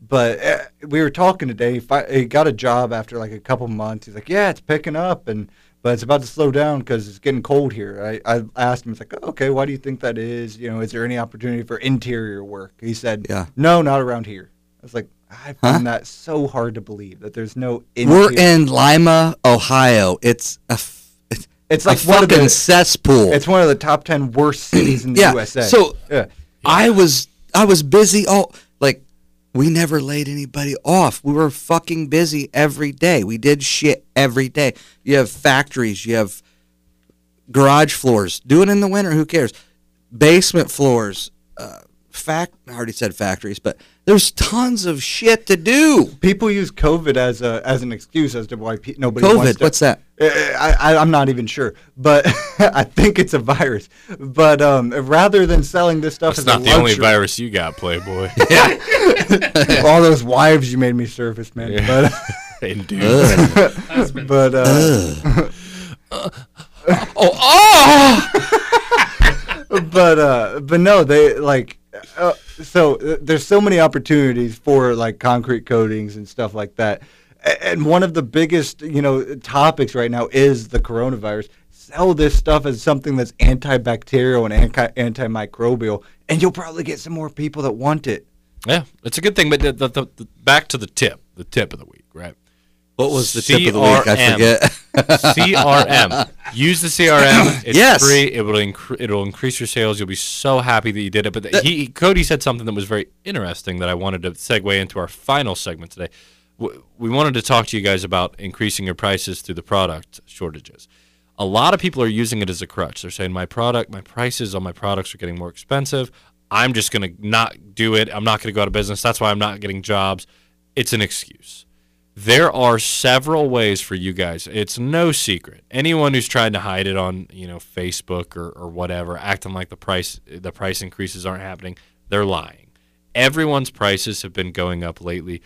Speaker 8: But uh, we were talking today. He, got a job after like a couple months. He's like, "Yeah, it's picking up, and but it's about to slow down because it's getting cold here." I, I asked him, "It's like, okay, why do you think that is? You know, is there any opportunity for interior work?" He said,
Speaker 5: Yeah.
Speaker 8: no, not around here." I was like, "I find that so hard to believe that there's no." Interior.
Speaker 5: We're in Lima, Ohio. It's a it's,
Speaker 8: It's
Speaker 5: a
Speaker 8: like one of
Speaker 5: fucking
Speaker 8: the-
Speaker 5: cesspool.
Speaker 8: It's one of the top ten worst cities in the
Speaker 5: yeah.
Speaker 8: USA.
Speaker 5: So
Speaker 8: yeah.
Speaker 5: I was I was busy all like we never laid anybody off. We were fucking busy every day. We did shit every day. You have factories, you have garage floors. Do it in the winter, who cares? Basement floors, uh fact I already said factories, but there's tons of shit to do.
Speaker 8: People use COVID as a as an excuse as to why pe- nobody wants
Speaker 5: COVID,
Speaker 8: to.
Speaker 5: what's that?
Speaker 8: Uh, I, I I'm not even sure, but I think it's a virus. But um, rather than selling this stuff it's
Speaker 7: not
Speaker 8: a
Speaker 7: the only virus you got, Playboy.
Speaker 8: all those wives you made me service, man.
Speaker 7: Yeah.
Speaker 8: But
Speaker 7: Indeed.
Speaker 8: but uh,
Speaker 7: oh,
Speaker 8: but uh, but no, they like. Uh, so uh, there's so many opportunities for like concrete coatings and stuff like that. And one of the biggest, you know, topics right now is the coronavirus. Sell this stuff as something that's antibacterial and anti- antimicrobial, and you'll probably get some more people that want it.
Speaker 7: Yeah, it's a good thing. But the, the, the, the- back to the tip, the tip of the week, right?
Speaker 5: What was the tip of the week? I forget.
Speaker 7: CRM. Use the CRM. It's
Speaker 5: Yes.
Speaker 7: free. It will it'll increase your sales. You'll be so happy that you did it. But the, he Cody said something that was very interesting that I wanted to segue into our final segment today. We wanted to talk to you guys about increasing your prices through the product shortages. A lot of people are using it as a crutch. They're saying my product, my prices on my products are getting more expensive. I'm just going to not do it. I'm not going to go out of business. That's why I'm not getting jobs. It's an excuse. There are several ways for you guys. It's no secret. Anyone who's trying to hide it on, you know, Facebook or, or whatever, acting like the price the price increases aren't happening, they're lying. Everyone's prices have been going up lately.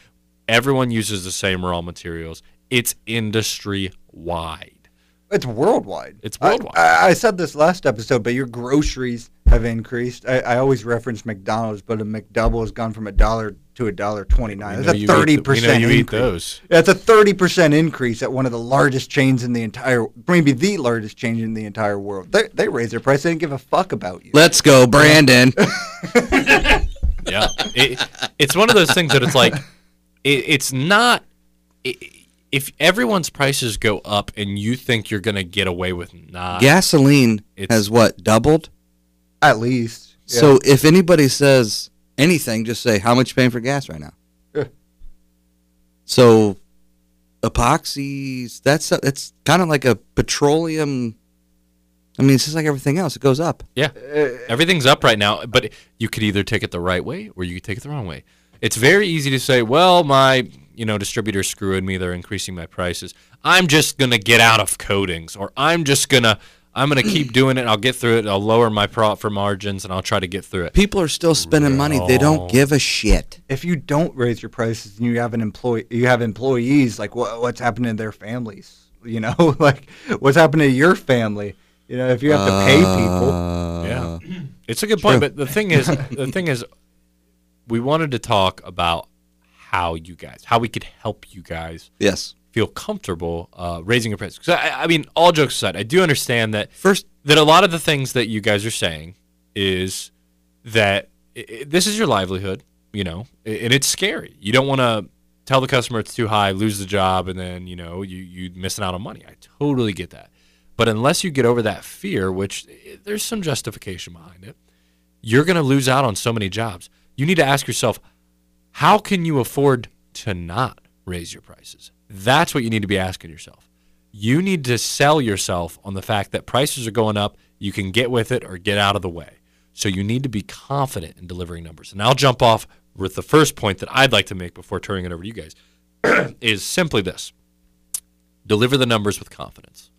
Speaker 7: Everyone uses the same raw materials. It's industry wide.
Speaker 8: It's worldwide.
Speaker 7: It's worldwide.
Speaker 8: I, I said this last episode, but your groceries have increased. I, I always reference McDonald's, but a McDouble has gone from a dollar to a dollar twenty nine. That's a
Speaker 7: you eat the-
Speaker 8: thirty
Speaker 7: we know
Speaker 8: percent.
Speaker 7: you eat those.
Speaker 8: That's a thirty percent increase at one of the largest chains in the entire, maybe the largest chain in the entire world. They they raise their price. They didn't give a fuck about you.
Speaker 5: Let's go, Brandon.
Speaker 7: Yeah. It, it's one of those things that it's like, it, it's not. It, if everyone's prices go up and you think you're gonna get away with not
Speaker 5: Gasoline
Speaker 7: It's-
Speaker 5: has what doubled.
Speaker 8: At least. Yeah.
Speaker 5: So if anybody says anything, just say how much you paying for gas right now.
Speaker 8: Yeah.
Speaker 5: So epoxies, that's that's kind of like a petroleum. I mean, it's just like everything else; it goes up.
Speaker 7: Yeah, everything's up right now, but you could either take it the right way or you could take it the wrong way. It's very easy to say, "Well, my you know distributor's screwing me; they're increasing my prices. I'm just gonna get out of coatings, or I'm just gonna I'm gonna keep doing it. I'll get through it. I'll lower my profit margins, and I'll try to get through it."
Speaker 5: People are still spending money; they don't give a shit.
Speaker 8: if you don't raise your prices and you have an employee, you have employees, like what, what's happening to their families? You know, like what's happening to your family? You know, if you have to pay people.
Speaker 5: Uh,
Speaker 7: Yeah, it's a good point. But the thing is, the thing is, we wanted to talk about how you guys, how we could help you guys
Speaker 5: Yes.
Speaker 7: Feel comfortable uh, raising your prices. I, I mean, all jokes aside, I do understand that
Speaker 5: First,
Speaker 7: that a lot of the things that you guys are saying is that i i this is your livelihood, you know, and it's scary. You don't want to tell the customer it's too high, lose the job, and then you know you you missing out on money. I totally get that, but unless you get over that fear, which there's some justification behind it, you're going to lose out on so many jobs. You need to ask yourself, how can you afford to not raise your prices? That's what you need to be asking yourself. You need to sell yourself on the fact that prices are going up, you can get with it or get out of the way. So you need to be confident in delivering numbers. And I'll jump off with the first point that I'd like to make before turning it over to you guys is simply this. Deliver the numbers with confidence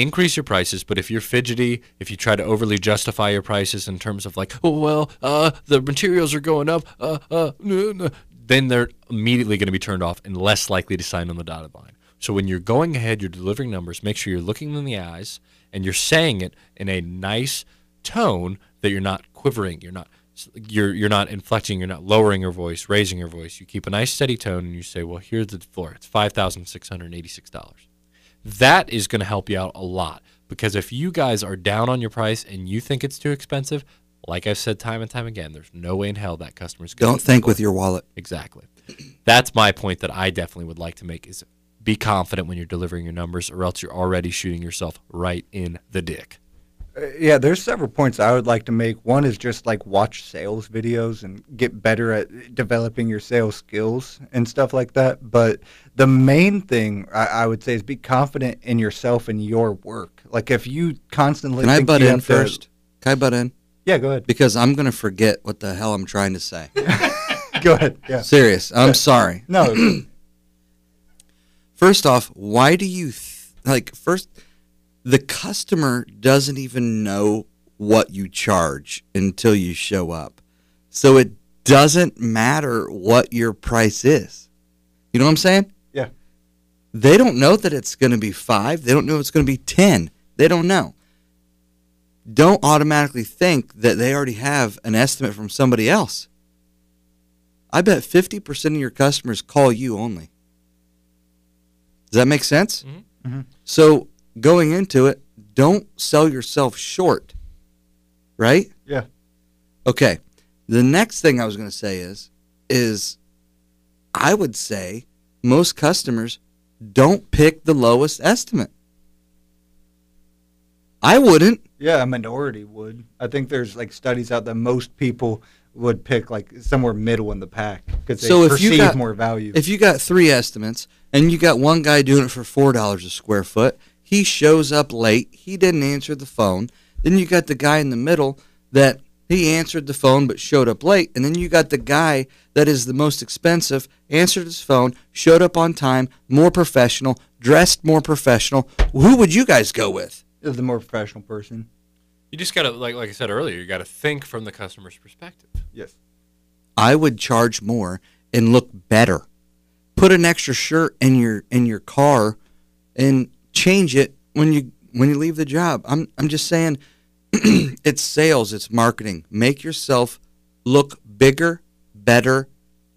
Speaker 7: increase your prices, but if you're fidgety, if you try to overly justify your prices in terms of like, oh well, uh, the materials are going up, uh, uh, no, no," then they're immediately going to be turned off and less likely to sign on the dotted line. So when you're going ahead, you're delivering numbers. Make sure you're looking them in the eyes and you're saying it in a nice tone that you're not quivering. You're not. You're you're not inflecting. You're not lowering your voice, raising your voice. You keep a nice steady tone, and you say, "Well, here's the floor. It's five thousand six hundred eighty-six dollars." that is going to help you out a lot because if you guys are down on your price and you think it's too expensive, like I've said time and time again, there's no way in hell that customer's going
Speaker 5: don't think with your wallet.
Speaker 7: exactly. That's my point that I definitely would like to make is be confident when you're delivering your numbers or else you're already shooting yourself right in the dick.
Speaker 8: Uh, yeah, there's several points I would like to make. One is just like watch sales videos and get better at developing your sales skills and stuff like that. But the main thing I, I would say is be confident in yourself and your work. Like if you constantly
Speaker 5: Can I butt in
Speaker 8: have to-
Speaker 5: first? Can I butt in?
Speaker 8: Yeah, go ahead.
Speaker 5: Because I'm gonna forget what the hell I'm trying to say.
Speaker 8: Go ahead. Yeah.
Speaker 5: Serious. I'm sorry.
Speaker 8: No.
Speaker 5: First off, why do you th- like first the customer doesn't even know what you charge until you show up. So it doesn't matter what your price is. You know what I'm saying?
Speaker 8: Yeah.
Speaker 5: They don't know that it's going to be 5, they don't know it's going to be 10. They don't know. Don't automatically think that they already have an estimate from somebody else. I bet 50% of your customers call you only. Does that make sense?
Speaker 8: Mhm.
Speaker 5: So going into it, don't sell yourself short. Right?
Speaker 8: Yeah.
Speaker 5: Okay. The next thing I was going to say is is I would say most customers don't pick the lowest estimate. I wouldn't.
Speaker 8: Yeah, a minority would. I think there's like studies out that most people would pick like somewhere middle in the pack because they
Speaker 5: So if you
Speaker 8: perceive
Speaker 5: got-
Speaker 8: more value.
Speaker 5: If you got three estimates and you got one guy doing it for four dollars a square foot, he shows up late, he didn't answer the phone. Then you got the guy in the middle that he answered the phone but showed up late, and then you got the guy that is the most expensive, answered his phone, showed up on time, more professional, dressed more professional. Who would you guys go with?
Speaker 8: The more professional person.
Speaker 7: You just got to like like I said earlier, you got to think from the customer's perspective.
Speaker 8: Yes.
Speaker 5: I would charge more and look better. Put an extra shirt in your in your car and change it when you when you leave the job. I'm I'm just saying it's sales, it's marketing. Make yourself look bigger, better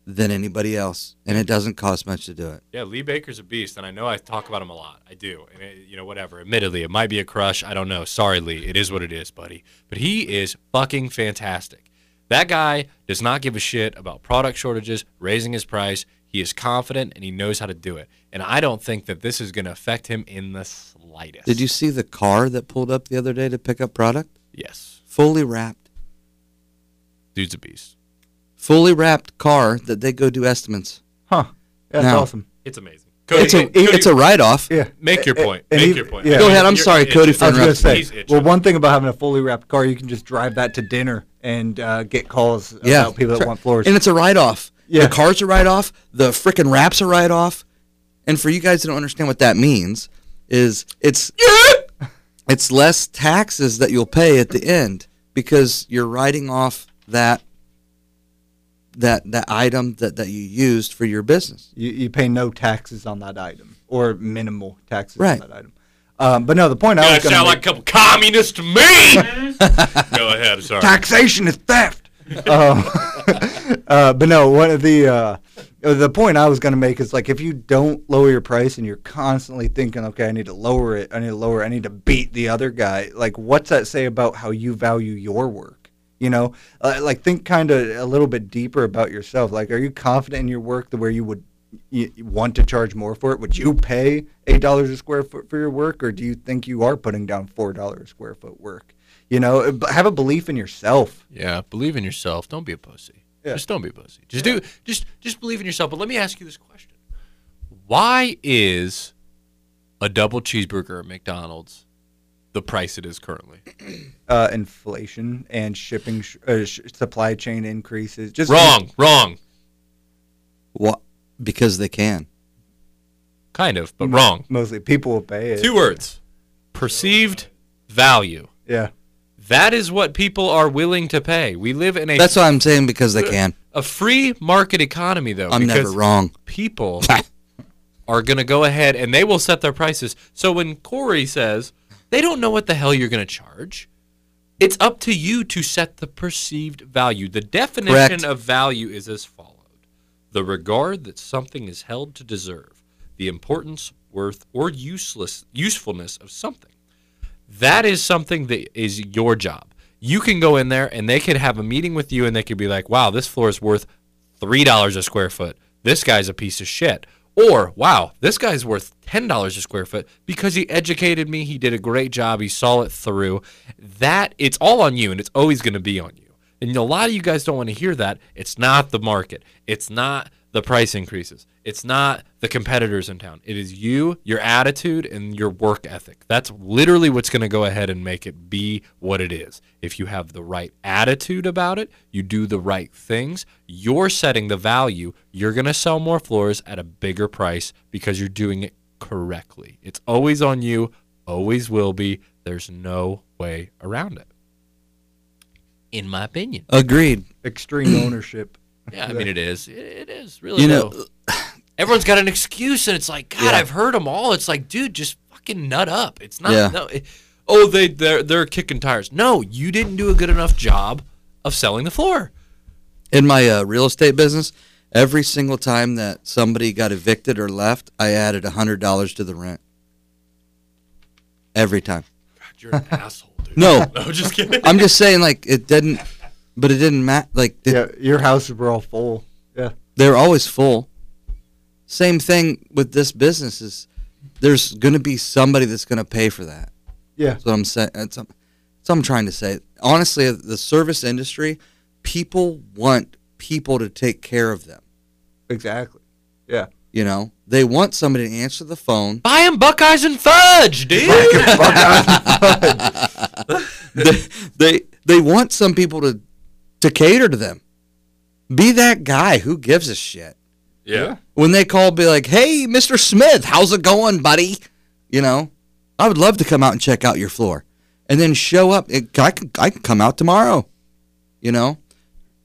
Speaker 5: than anybody else and it doesn't cost much to do it.
Speaker 7: Yeah, Lee Baker's a beast, and I know I talk about him a lot. I do, and it, you know, whatever. Admittedly, it might be a crush. I don't know. Sorry, Lee. It is what it is, buddy. But he is fucking fantastic. That guy does not give a shit about product shortages, raising his price. He is confident and he knows how to do it. And I don't think that this is going to affect him in the slightest.
Speaker 5: Did you see the car that pulled up the other day to pick up product?
Speaker 7: Yes.
Speaker 5: Fully wrapped.
Speaker 7: Dude's a beast.
Speaker 5: Fully wrapped car that they go do estimates.
Speaker 8: Huh. That's
Speaker 5: Now-
Speaker 8: awesome.
Speaker 7: It's amazing.
Speaker 5: It's a it's a write off.
Speaker 8: Yeah.
Speaker 7: Make your point.
Speaker 8: and
Speaker 7: Make
Speaker 8: he-
Speaker 7: your point.
Speaker 8: yeah.
Speaker 5: Go ahead. I'm
Speaker 7: You're-
Speaker 5: sorry,
Speaker 7: you're
Speaker 5: Cody, for
Speaker 8: I was going to
Speaker 5: interrupting.
Speaker 8: say,
Speaker 7: itching.
Speaker 8: well, one thing about having a fully wrapped car, you can just drive that to dinner and uh, get calls
Speaker 5: Yeah.
Speaker 8: about people that want floors.
Speaker 5: And it's a write off.
Speaker 8: Yeah.
Speaker 5: The car's a write off. The freaking wraps a write off. And for you guys that don't understand what that means, is it's it's less taxes that you'll pay at the end because you're writing off that that that item that, that you used for your business.
Speaker 8: you, you pay no taxes on that item or minimal taxes
Speaker 5: Right.
Speaker 8: on that item. Um, but no, the point I was
Speaker 7: guys
Speaker 8: going
Speaker 7: sound
Speaker 8: to
Speaker 7: like a couple communists to me. Go ahead. Sorry.
Speaker 8: taxation is theft. um, uh, but no, one of the uh, the point I was going to make is like if you don't lower your price and you're constantly thinking, okay, I need to lower it, I need to lower, it, I need to beat the other guy. Like, what's that say about how you value your work? You know, uh, like think kind of a little bit deeper about yourself. Like, are you confident in your work to where you would you, want to charge more for it? Would you pay eight dollars a square foot for your work, or do you think you are putting down four dollars a square foot work? You know, uh, have a belief in yourself.
Speaker 7: Yeah, believe in yourself. Don't be a pussy.
Speaker 8: Yeah.
Speaker 7: Just don't be a pussy. Just do just just believe in yourself. But let me ask you this question. Why is a double cheeseburger at McDonald's the price it is currently?
Speaker 8: uh, inflation and shipping sh- uh, sh- supply chain increases. Just
Speaker 7: Wrong, wrong.
Speaker 5: What? Because they can.
Speaker 7: Kind of, but wrong.
Speaker 8: Mostly people will pay it.
Speaker 7: Two words. Perceived value.
Speaker 8: Yeah.
Speaker 7: That is what people are willing to pay. We live in a
Speaker 5: That's what I'm saying because they can.
Speaker 7: a free market economy though.
Speaker 5: I'm never
Speaker 7: because
Speaker 5: wrong.
Speaker 7: People are going to go ahead and they will set their prices. So when Corey says they don't know what the hell you're going to charge, it's up to you to set the perceived value. The definition
Speaker 5: Correct.
Speaker 7: of value is as followed the regard that something is held to deserve, the importance, worth, or useless usefulness of something. That is something that is your job. You can go in there and they could have a meeting with you and they could be like, wow, this floor is worth $3 a square foot. This guy's a piece of shit. Or, wow, this guy's worth $10 a square foot because he educated me. He did a great job. He saw it through. That, it's all on you and it's always going to be on you. And a lot of you guys don't want to hear that. It's not the market. It's not the price increases. It's not the competitors in town. It is you, your attitude, and your work ethic. That's literally what's going to go ahead and make it be what it is. If you have the right attitude about it, you do the right things, you're setting the value. You're going to sell more floors at a bigger price because you're doing it correctly. It's always on you, always will be. There's no way around it. In my opinion.
Speaker 5: Agreed.
Speaker 8: Extreme ownership.
Speaker 7: Yeah, I mean it is. It, is really.
Speaker 5: You know,
Speaker 7: though. everyone's got an excuse, and it's like, God,
Speaker 5: Yeah.
Speaker 7: I've heard them all. It's like, dude, just fucking nut up. It's not.
Speaker 5: Yeah.
Speaker 7: No. it- oh, they they're they're kicking tires. No, you didn't do a good enough job of selling the floor.
Speaker 5: in my uh, real estate business, every single time that somebody got evicted or left, I added hundred dollars to the rent. Every time.
Speaker 7: God, you're an asshole, dude.
Speaker 5: No,
Speaker 7: No, just kidding.
Speaker 5: I'm just saying, like it didn't, but it didn't matter. Like it-
Speaker 8: Yeah, your houses were all full. Yeah.
Speaker 5: they're always full. Same thing with this business is there's going to be somebody that's going to pay for that.
Speaker 8: Yeah.
Speaker 5: That's what I'm saying. That's, that's what I'm trying to say. Honestly, the service industry, people want people to take care of them.
Speaker 8: Exactly. Yeah.
Speaker 5: You know, they want somebody to answer the phone.
Speaker 7: Buy him Buckeyes and fudge, dude.
Speaker 5: Buckeyes and they, they they want some people to to cater to them. Be that guy. Who gives a shit?
Speaker 7: yeah.
Speaker 5: When they call, be like, "Hey, Mr. Smith, how's it going, buddy?" You know, I would love to come out and check out your floor, and then show up. It, I can I can come out tomorrow. You know,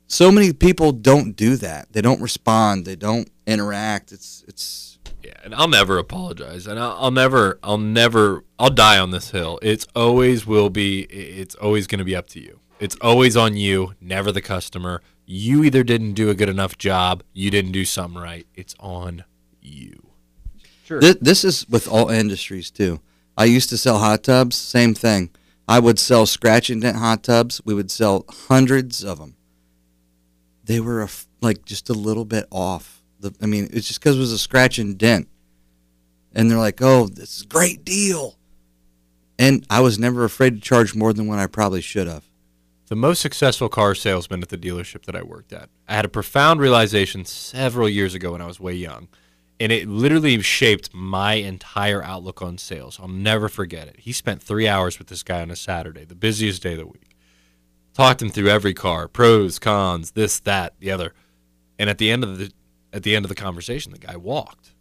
Speaker 5: so many people don't do that. They don't respond. They don't interact. It's it's
Speaker 7: Yeah, and I'll never apologize, and I'll, I'll never, I'll never, I'll die on this hill. It's always will be. It's always going to be up to you. It's always on you, never the customer. You either didn't do a good enough job, you didn't do something right. It's on you.
Speaker 8: Sure.
Speaker 5: This, this is with all industries too. I used to sell hot tubs. Same thing. I would sell scratch and dent hot tubs. We would sell hundreds of them, they were a f like just a little bit off. The, I mean, it's just because it was a scratch and dent, and they're like, "Oh, this is a great deal," and I was never afraid to charge more than what I probably should have.
Speaker 7: The most successful car salesman at the dealership that I worked at. I had a profound realization several years ago when I was way young, and it literally shaped my entire outlook on sales. I'll never forget it. He spent three hours with this guy on a Saturday, the busiest day of the week. Talked him through every car, pros, cons, this, that, the other, and at the end of the at the end of the conversation, the guy walked.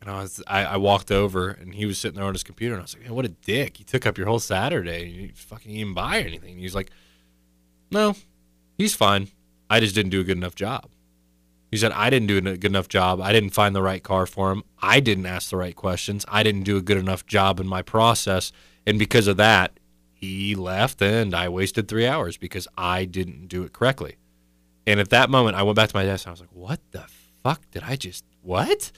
Speaker 7: And I was, I, I walked over, and he was sitting there on his computer, and I was like, "Man, what a dick! He took up your whole Saturday. And you fucking didn't buy anything." And he's like, "No, he's fine. I just didn't do a good enough job." He said, "I didn't do a good enough job. I didn't find the right car for him. I didn't ask the right questions. I didn't do a good enough job in my process, and because of that, he left, and I wasted three hours because I didn't do it correctly." And at that moment, I went back to my desk, and I was like, "What the fuck did I just what?"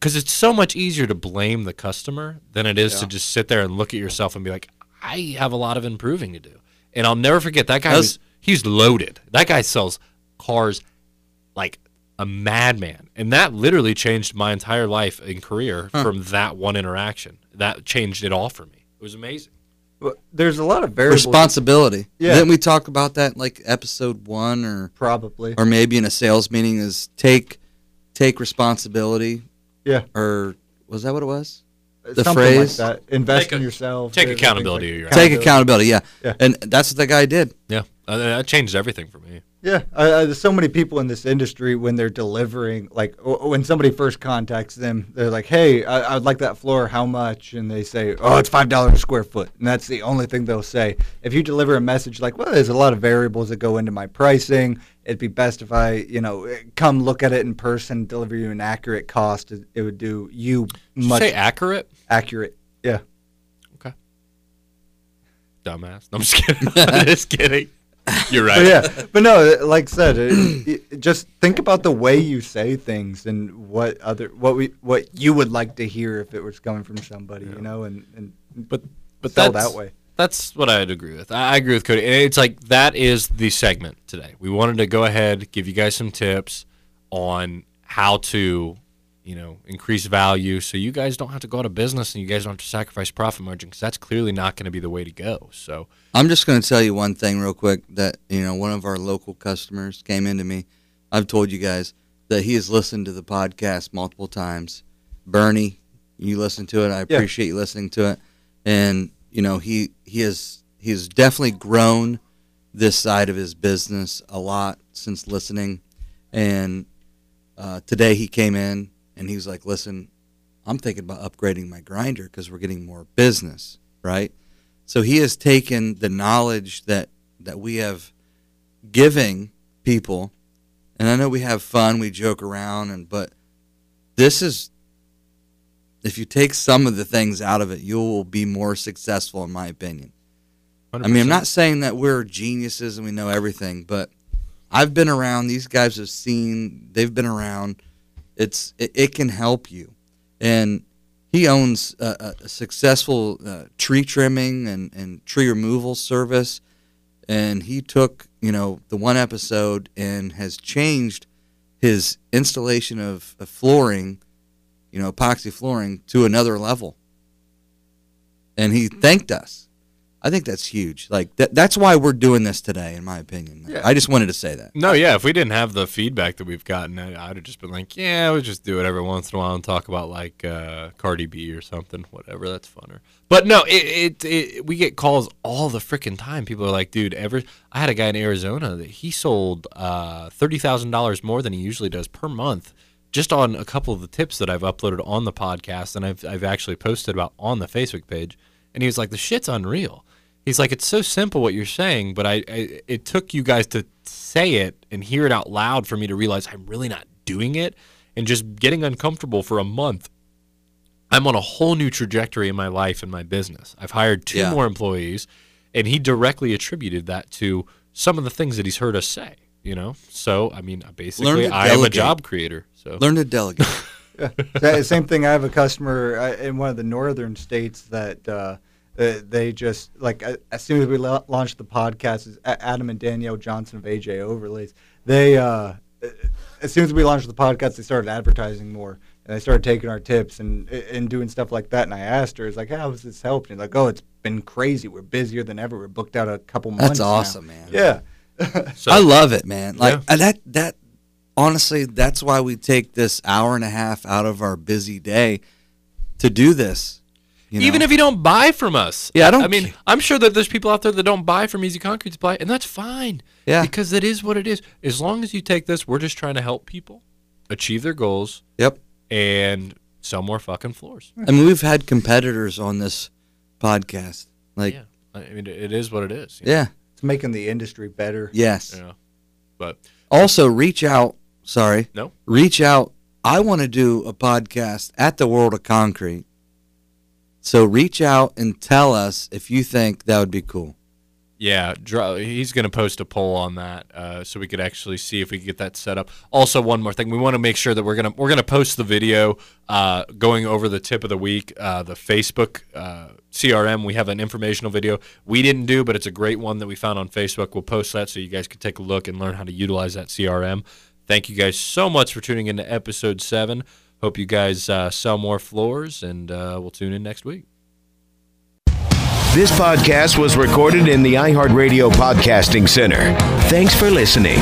Speaker 7: because it's so much easier to blame the customer than it is to just sit there and look at yourself and be like, I have a lot of improving to do. And I'll never forget that guy was he's loaded. That guy sells cars like a madman. And that literally changed my entire life and career
Speaker 5: Huh.
Speaker 7: from that one interaction. That changed it all for me. It was amazing.
Speaker 8: Well, There's a lot of variables.
Speaker 5: Responsibility.
Speaker 8: Yeah.
Speaker 5: Didn't we talk about that like episode one or
Speaker 8: Probably.
Speaker 5: or maybe in a sales meeting? Is take take responsibility.
Speaker 8: Yeah.
Speaker 5: Or was that what it was? The phrase.
Speaker 8: like that. Invest
Speaker 7: Take
Speaker 8: in
Speaker 7: a-
Speaker 8: yourself.
Speaker 7: take accountability
Speaker 8: like-
Speaker 7: of your
Speaker 5: Take accountability. Yeah.
Speaker 8: Yeah.
Speaker 5: And that's what that guy did.
Speaker 7: Yeah. Uh, that changed everything for me.
Speaker 8: Yeah, I, there's so many people in this industry when they're delivering, like when somebody first contacts them, they're like, "Hey, I, I'd like that floor. How much?" And they say, "Oh, it's five dollars a square foot," and that's the only thing they'll say. If you deliver a message like, "Well, there's a lot of variables that go into my pricing. It'd be best if I, you know, come look at it in person, deliver you an accurate cost. It, it would do you
Speaker 7: Did you
Speaker 8: much
Speaker 7: say accurate?
Speaker 8: accurate." Yeah. Okay.
Speaker 7: Dumbass. No, I'm just kidding. I'm just kidding. You're right.
Speaker 8: But yeah, but no, like I said, it, it, just think about the way you say things and what other what we what you would like to hear if it was coming from somebody, you know, and and
Speaker 7: but but
Speaker 8: sell that way.
Speaker 7: That's what I'd agree with. I I agree with Cody. And It's like that is the segment today. We wanted to go ahead, give you guys some tips on how to, you know, increase value so you guys don't have to go out of business and you guys don't have to sacrifice profit margin because that's clearly not going to be the way to go. So
Speaker 5: I'm just going to tell you one thing real quick that you know one of our local customers came into me. I've told you guys that he has listened to the podcast multiple times. Bernie, you listen to it. I
Speaker 8: Yeah.
Speaker 5: appreciate you listening to it. And you know he he has he has definitely grown this side of his business a lot since listening. And uh, today he came in and he was like, "Listen, I'm thinking about upgrading my grinder because we're getting more business, right?" So he has taken the knowledge that that we have giving people, and I know we have fun, we joke around, and but this is if you take some of the things out of it, you will be more successful, in my opinion. I mean, I'm not saying that we're geniuses and we know everything, but I've been around. These guys have seen. They've been around. It's it, it can help you, and he owns a, a- successful uh, tree trimming and, and tree removal service, and he took you know the one episode and has changed his installation of, of flooring, you know, epoxy flooring to another level, and he thanked us. I think that's huge. Like that, that's why we're doing this today, in my opinion.
Speaker 8: Yeah.
Speaker 5: I just wanted to say that.
Speaker 7: No, yeah. If we didn't have the feedback that we've gotten, I- I'd have just been like, yeah, we'll just do it every once in a while and talk about like uh, Cardi B or something, whatever. That's funner. But no, it, it, it we get calls all the freaking time. People are like, dude, ever. I had a guy in Arizona that he sold uh, thirty thousand dollars more than he usually does per month. Just on a couple of the tips that I've uploaded on the podcast and I've, I've actually posted about on the Facebook page. And he was like, the shit's unreal. He's like, it's so simple what you're saying, but I, I it took you guys to say it and hear it out loud for me to realize I'm really not doing it, and just getting uncomfortable for a month. I'm on a whole new trajectory in my life and my business. I've hired two
Speaker 5: Yeah.
Speaker 7: more employees, and he directly attributed that to some of the things that he's heard us say. You know, so I mean, basically,
Speaker 5: to
Speaker 7: I am a job creator. So
Speaker 5: Learn to delegate.
Speaker 8: Sa- Same thing. I have a customer uh, in one of the northern states that uh, Uh, they just like a- as soon as we la- launched the podcast, is Adam and Danielle Johnson of AJ Overlays. They uh, uh, as soon as we launched the podcast, they started advertising more and they started taking our tips and and doing stuff like that. And I asked her, "It's like, how has this helped?" And like, "Oh, it's been crazy. We're busier than ever. We're booked out a couple months."
Speaker 5: That's
Speaker 8: now."
Speaker 5: awesome, man.
Speaker 8: Yeah.
Speaker 7: So,
Speaker 5: I love it, man. Like
Speaker 7: Yeah.
Speaker 5: uh, that. That honestly, that's why we take this hour and a half out of our busy day to do this. You
Speaker 7: Even if you don't buy from us.
Speaker 5: Yeah, I don't
Speaker 7: I mean, I'm sure that there's people out there that don't buy from Easy Concrete Supply, and that's fine.
Speaker 5: Yeah.
Speaker 7: Because it is what it is. As long as you take this, we're just trying to help people achieve their goals
Speaker 5: Yep.
Speaker 7: and sell more fucking floors.
Speaker 5: I mean, we've had competitors on this podcast. Like,
Speaker 7: yeah. I mean, it is what it is.
Speaker 5: yeah,
Speaker 8: It's making the industry better.
Speaker 5: yes.
Speaker 7: Yeah. But
Speaker 5: Also, reach out. Sorry.
Speaker 7: no.
Speaker 5: reach out. I want to do a podcast at the World of Concrete. So reach out and tell us if you think that would be cool.
Speaker 7: Yeah, he's going to post a poll on that, uh, so we could actually see if we can get that set up. Also, one more thing, we want to make sure that we're gonna we're gonna post the video uh, going over the tip of the week, uh, the Facebook uh, CRM. We have an informational video we didn't do, but it's a great one that we found on Facebook. We'll post that so you guys can take a look and learn how to utilize that CRM. Thank you guys so much for tuning into episode seven. Hope you guys uh, sell more floors, and uh, we'll tune in next week.
Speaker 1: This podcast was recorded in the iHeartRadio Podcasting Center. Thanks for listening.